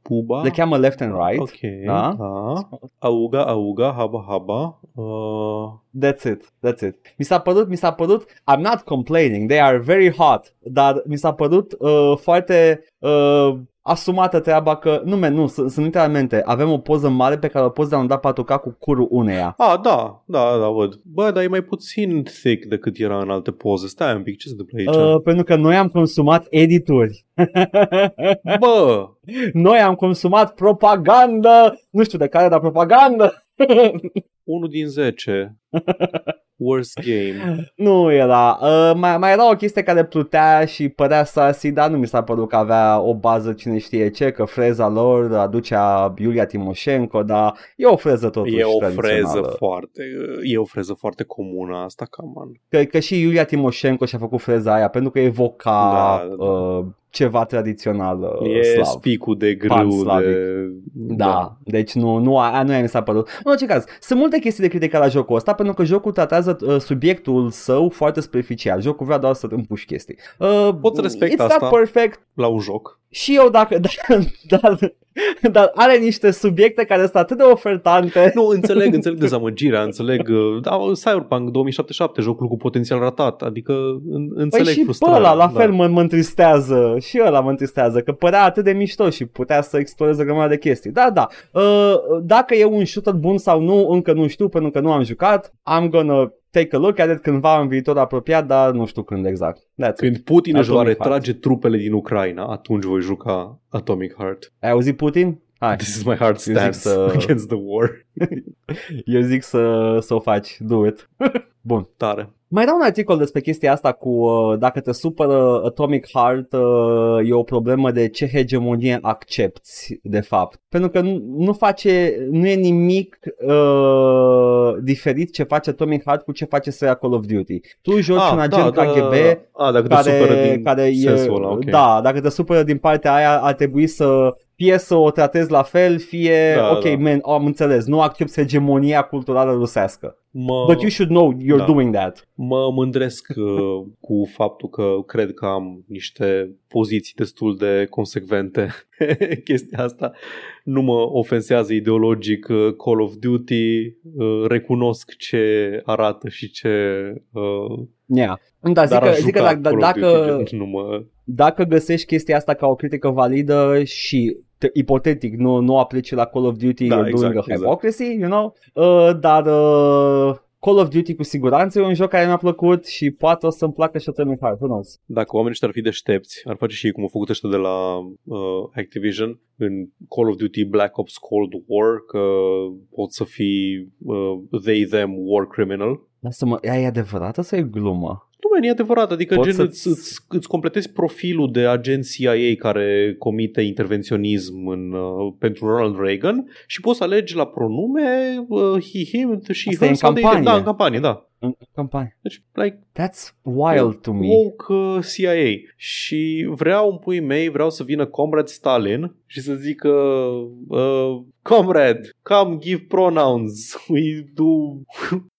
puba. Le cheamă Left and Right. Ok, Da. da. Auga, auga, haba, haba. Uh, That's it, that's it. Mi s-a părut, mi s-a părut, I'm not complaining, they are very hot, dar mi s-a părut uh, foarte uh, asumată treaba că, nu, man, nu, sunt, sunt literalmente, avem o poză mare pe care o poți downloada patuca cu curul uneia. a, da, da, da, văd. Bă, dar e mai puțin thick decât era în alte poze. Stai un pic, ce se întâmplă aici? Uh, pentru că noi am consumat edituri. Bă, noi am consumat propagandă, nu știu de care, dar propagandă. unul din 10. Worst game. Nu era. Uh, mai, mai era o chestie care plutea și părea sassy, dar nu mi s-a părut că avea o bază cine știe ce, că freza lor aducea Iulia Timoșenko, dar e o freză totuși E o tradițională. freză foarte, e o freză foarte comună asta, cam Că, că și Iulia Timoșenko și-a făcut freza aia pentru că evoca Da, da, da. Uh, ceva tradițional uh, E slav. spicul de Pan grâu slavic. de... Da, deci nu, nu, a, nu mi s-a părut. În orice caz, sunt multe chestii de critică la jocul ăsta pentru că jocul tratează uh, subiectul său foarte superficial. Jocul vrea doar să împuși chestii. Uh, Pot să respect it's asta. not perfect. La un joc. Și eu dacă, dar, dar, dar are niște subiecte care sunt atât de ofertante. Nu, înțeleg, înțeleg dezamăgirea, înțeleg, uh, da, Cyberpunk 2077, jocul cu potențial ratat, adică în, Păi înțeleg și pe frustrarea. ăla la da. fel mă, mă întristează Și ăla mă întristează Că părea atât de mișto și putea să exploreze o grămadă de chestii Da, da uh, Dacă e un shooter bun sau nu Încă nu știu pentru că nu am jucat I'm gonna take a look at it cândva în viitor apropiat, dar nu știu când exact. That's Când it. Putin își va Atomic retrage trupele din Ucraina, atunci voi juca Atomic Heart. Ai auzit Putin? Hai, This is my hard zic stance să- against the war. eu zic să, să o faci, do it. Bun. Tare. Mai era un articol despre chestia asta cu uh, dacă te supără Atomic Heart uh, e o problemă de ce hegemonie accepti de fapt. Pentru că nu, nu face, nu e nimic uh, diferit ce face Atomic Heart cu ce face seria Call of Duty. Tu joci un agent KGB Ah, dacă te supără care, din care e, sensul ăla, ok. da, dacă te supără din partea aia ar trebui să fie să o tratezi la fel, fie, Da, ok, da. man, am înțeles, nu accepti hegemonia culturală rusească. Mă, But you should know you're da. doing that. mă mândresc uh, cu faptul că cred că am niște poziții destul de consecvente chestia asta. Nu mă ofensează ideologic uh, Call of Duty, uh, recunosc ce arată și ce... Uh, Yeah. Da, zic dar că, aș zic că juca dacă, Call of dacă, Duty, nu mă... dacă găsești chestia asta ca o critică validă și te, ipotetic nu, nu aplici la Call of Duty, Da, you're exact, doing a exact. hypocrisy, you know? Uh, dar uh, Call of Duty cu siguranță e un joc care mi-a plăcut și poate o să-mi placă și Atomic Heart, who knows? Dacă oamenii ăștia ar fi deștepți, ar face și ei cum au făcut ăștia de la uh, Activision în Call of Duty Black Ops Cold War, că pot să fii uh, they, them, war criminal. Lasă-mă, ea e adevărată sau e glumă? Nu, man, e adevărat, adică Poți gen să-ți- îți, îți, îți completezi profilul de agent CIA care comite intervenționism în, uh, pentru Ronald Reagan și poți să alegi la pronume uh, he, him și Asta e her în sau they, them. campanie. Da, în campanie, da. În campanie. Deci, like, That's wild to me. woke uh, CIA și vreau în puii mei, vreau să vină Comrade Stalin și să zică uh, Comrade, come give pronouns, we do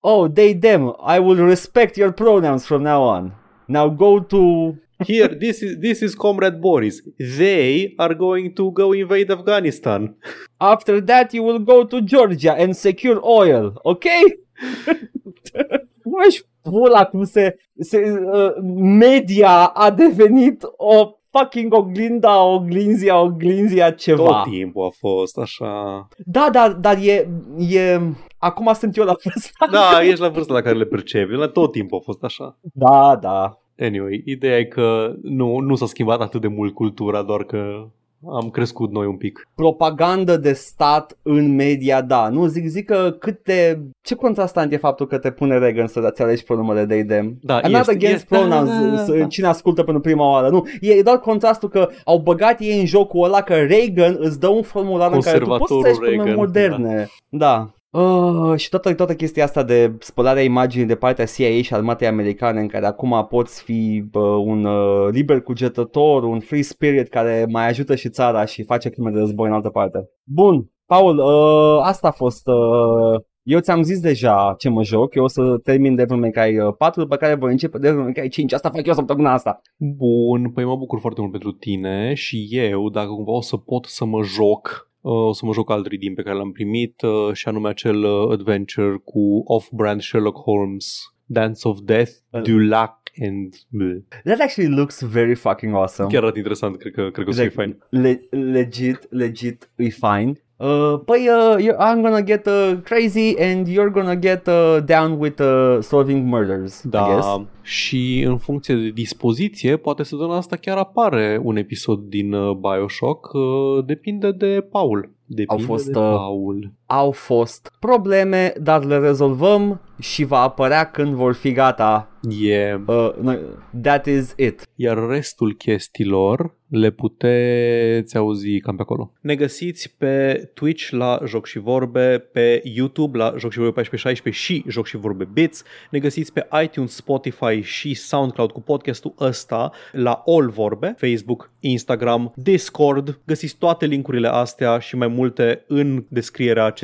Oh, they, them, I will respect your pronouns from now on. Now go to... Here, this is this is Comrade Boris. They are going to go invade Afghanistan. After that you will go to Georgia and secure oil, ok? Nu ești pula cum se, se uh, media a devenit o fucking oglinda, oglinzia, oglinzia ceva. Tot timpul a fost așa. Da, dar, dar e, e... Acum sunt eu la vârsta. Da, ești la vârsta la care le percepi. La tot timpul a fost așa. Da, da. Anyway, ideea e că nu, nu s-a schimbat atât de mult cultura, doar că am crescut noi un pic. propagandă de stat în media, da. Nu, zic, zic că cât de... Ce contrastant e faptul că te pune Reagan să-ți alegi pronumele de idem. Da, I'm not este- against este- pronouns, da, da, da, să- da. cine ascultă pentru prima oară. Nu, e doar contrastul că au băgat ei în jocul ăla că Reagan îți dă un formular în care tu poți să Conservatorul alegi pronumele Reagan, moderne. Da. Uh, și toată, toată chestia asta de spălarea imaginii de partea CIA și armatei americane în care acum poți fi uh, un uh, liber cugetător, un free spirit care mai ajută și țara și face crime de război în altă parte. Bun, Paul, uh, asta a fost... Uh, eu ți-am zis deja ce mă joc, eu o să termin Devil May Cry uh, 4, după care voi începe Devil May Cry 5, asta fac eu săptămâna asta. Bun, păi mă bucur foarte mult pentru tine și eu, dacă cumva o să pot să mă joc, uh, o să mă joc alt redeem pe care l-am primit uh, și anume acel uh, adventure cu off-brand Sherlock Holmes, Dance of Death, Uh. Dulac and... Bleh. That actually looks very fucking awesome. Chiar arată interesant, cred că, cred că o să fie Exact. fain. Le- legit, legit, e fine. Uh, păi, uh, you- I'm gonna get uh, crazy and you're gonna get uh, down with uh, solving murders, I guess. Da, și în funcție de dispoziție, poate să dăm asta chiar apare un episod din uh, Bioshock, uh, depinde de Paul. Depinde fost, de uh, Paul. Au fost probleme, dar le rezolvăm și va apărea când vor fi gata. Yeah. Uh, noi- that is it. Iar restul chestiilor le puteți auzi cam pe acolo. Ne găsiți pe Twitch la Joc și Vorbe, pe YouTube la Joc și Vorbe 1416 și Joc și Vorbe Bits. Ne găsiți pe iTunes, Spotify și SoundCloud cu podcastul ăsta la All Vorbe, Facebook, Instagram, Discord. Găsiți toate linkurile astea și mai multe în descrierea acestui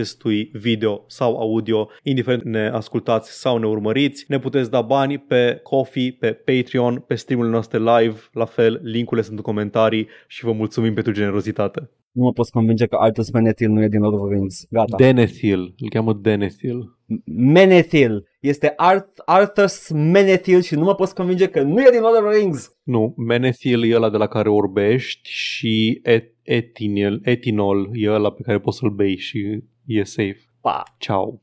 video sau audio, indiferent ne ascultați sau ne urmăriți. Ne puteți da bani pe Coffee, pe Patreon, pe streamurile noastre live, la fel, linkurile sunt în comentarii și vă mulțumim pentru generozitate. Nu mă poți convinge că Arthur Menethil nu e din Lord of the Rings. Gata. Denethil, îl cheamă Denethil. Menethil. Este Arth- Arthur's Menethil și nu mă poți convinge că nu e din Lord of the Rings. Nu, Menethil e ăla de la care orbești și et- etinil, etinol e ăla pe care poți să-l bei și you're safe. Bye. Ciao.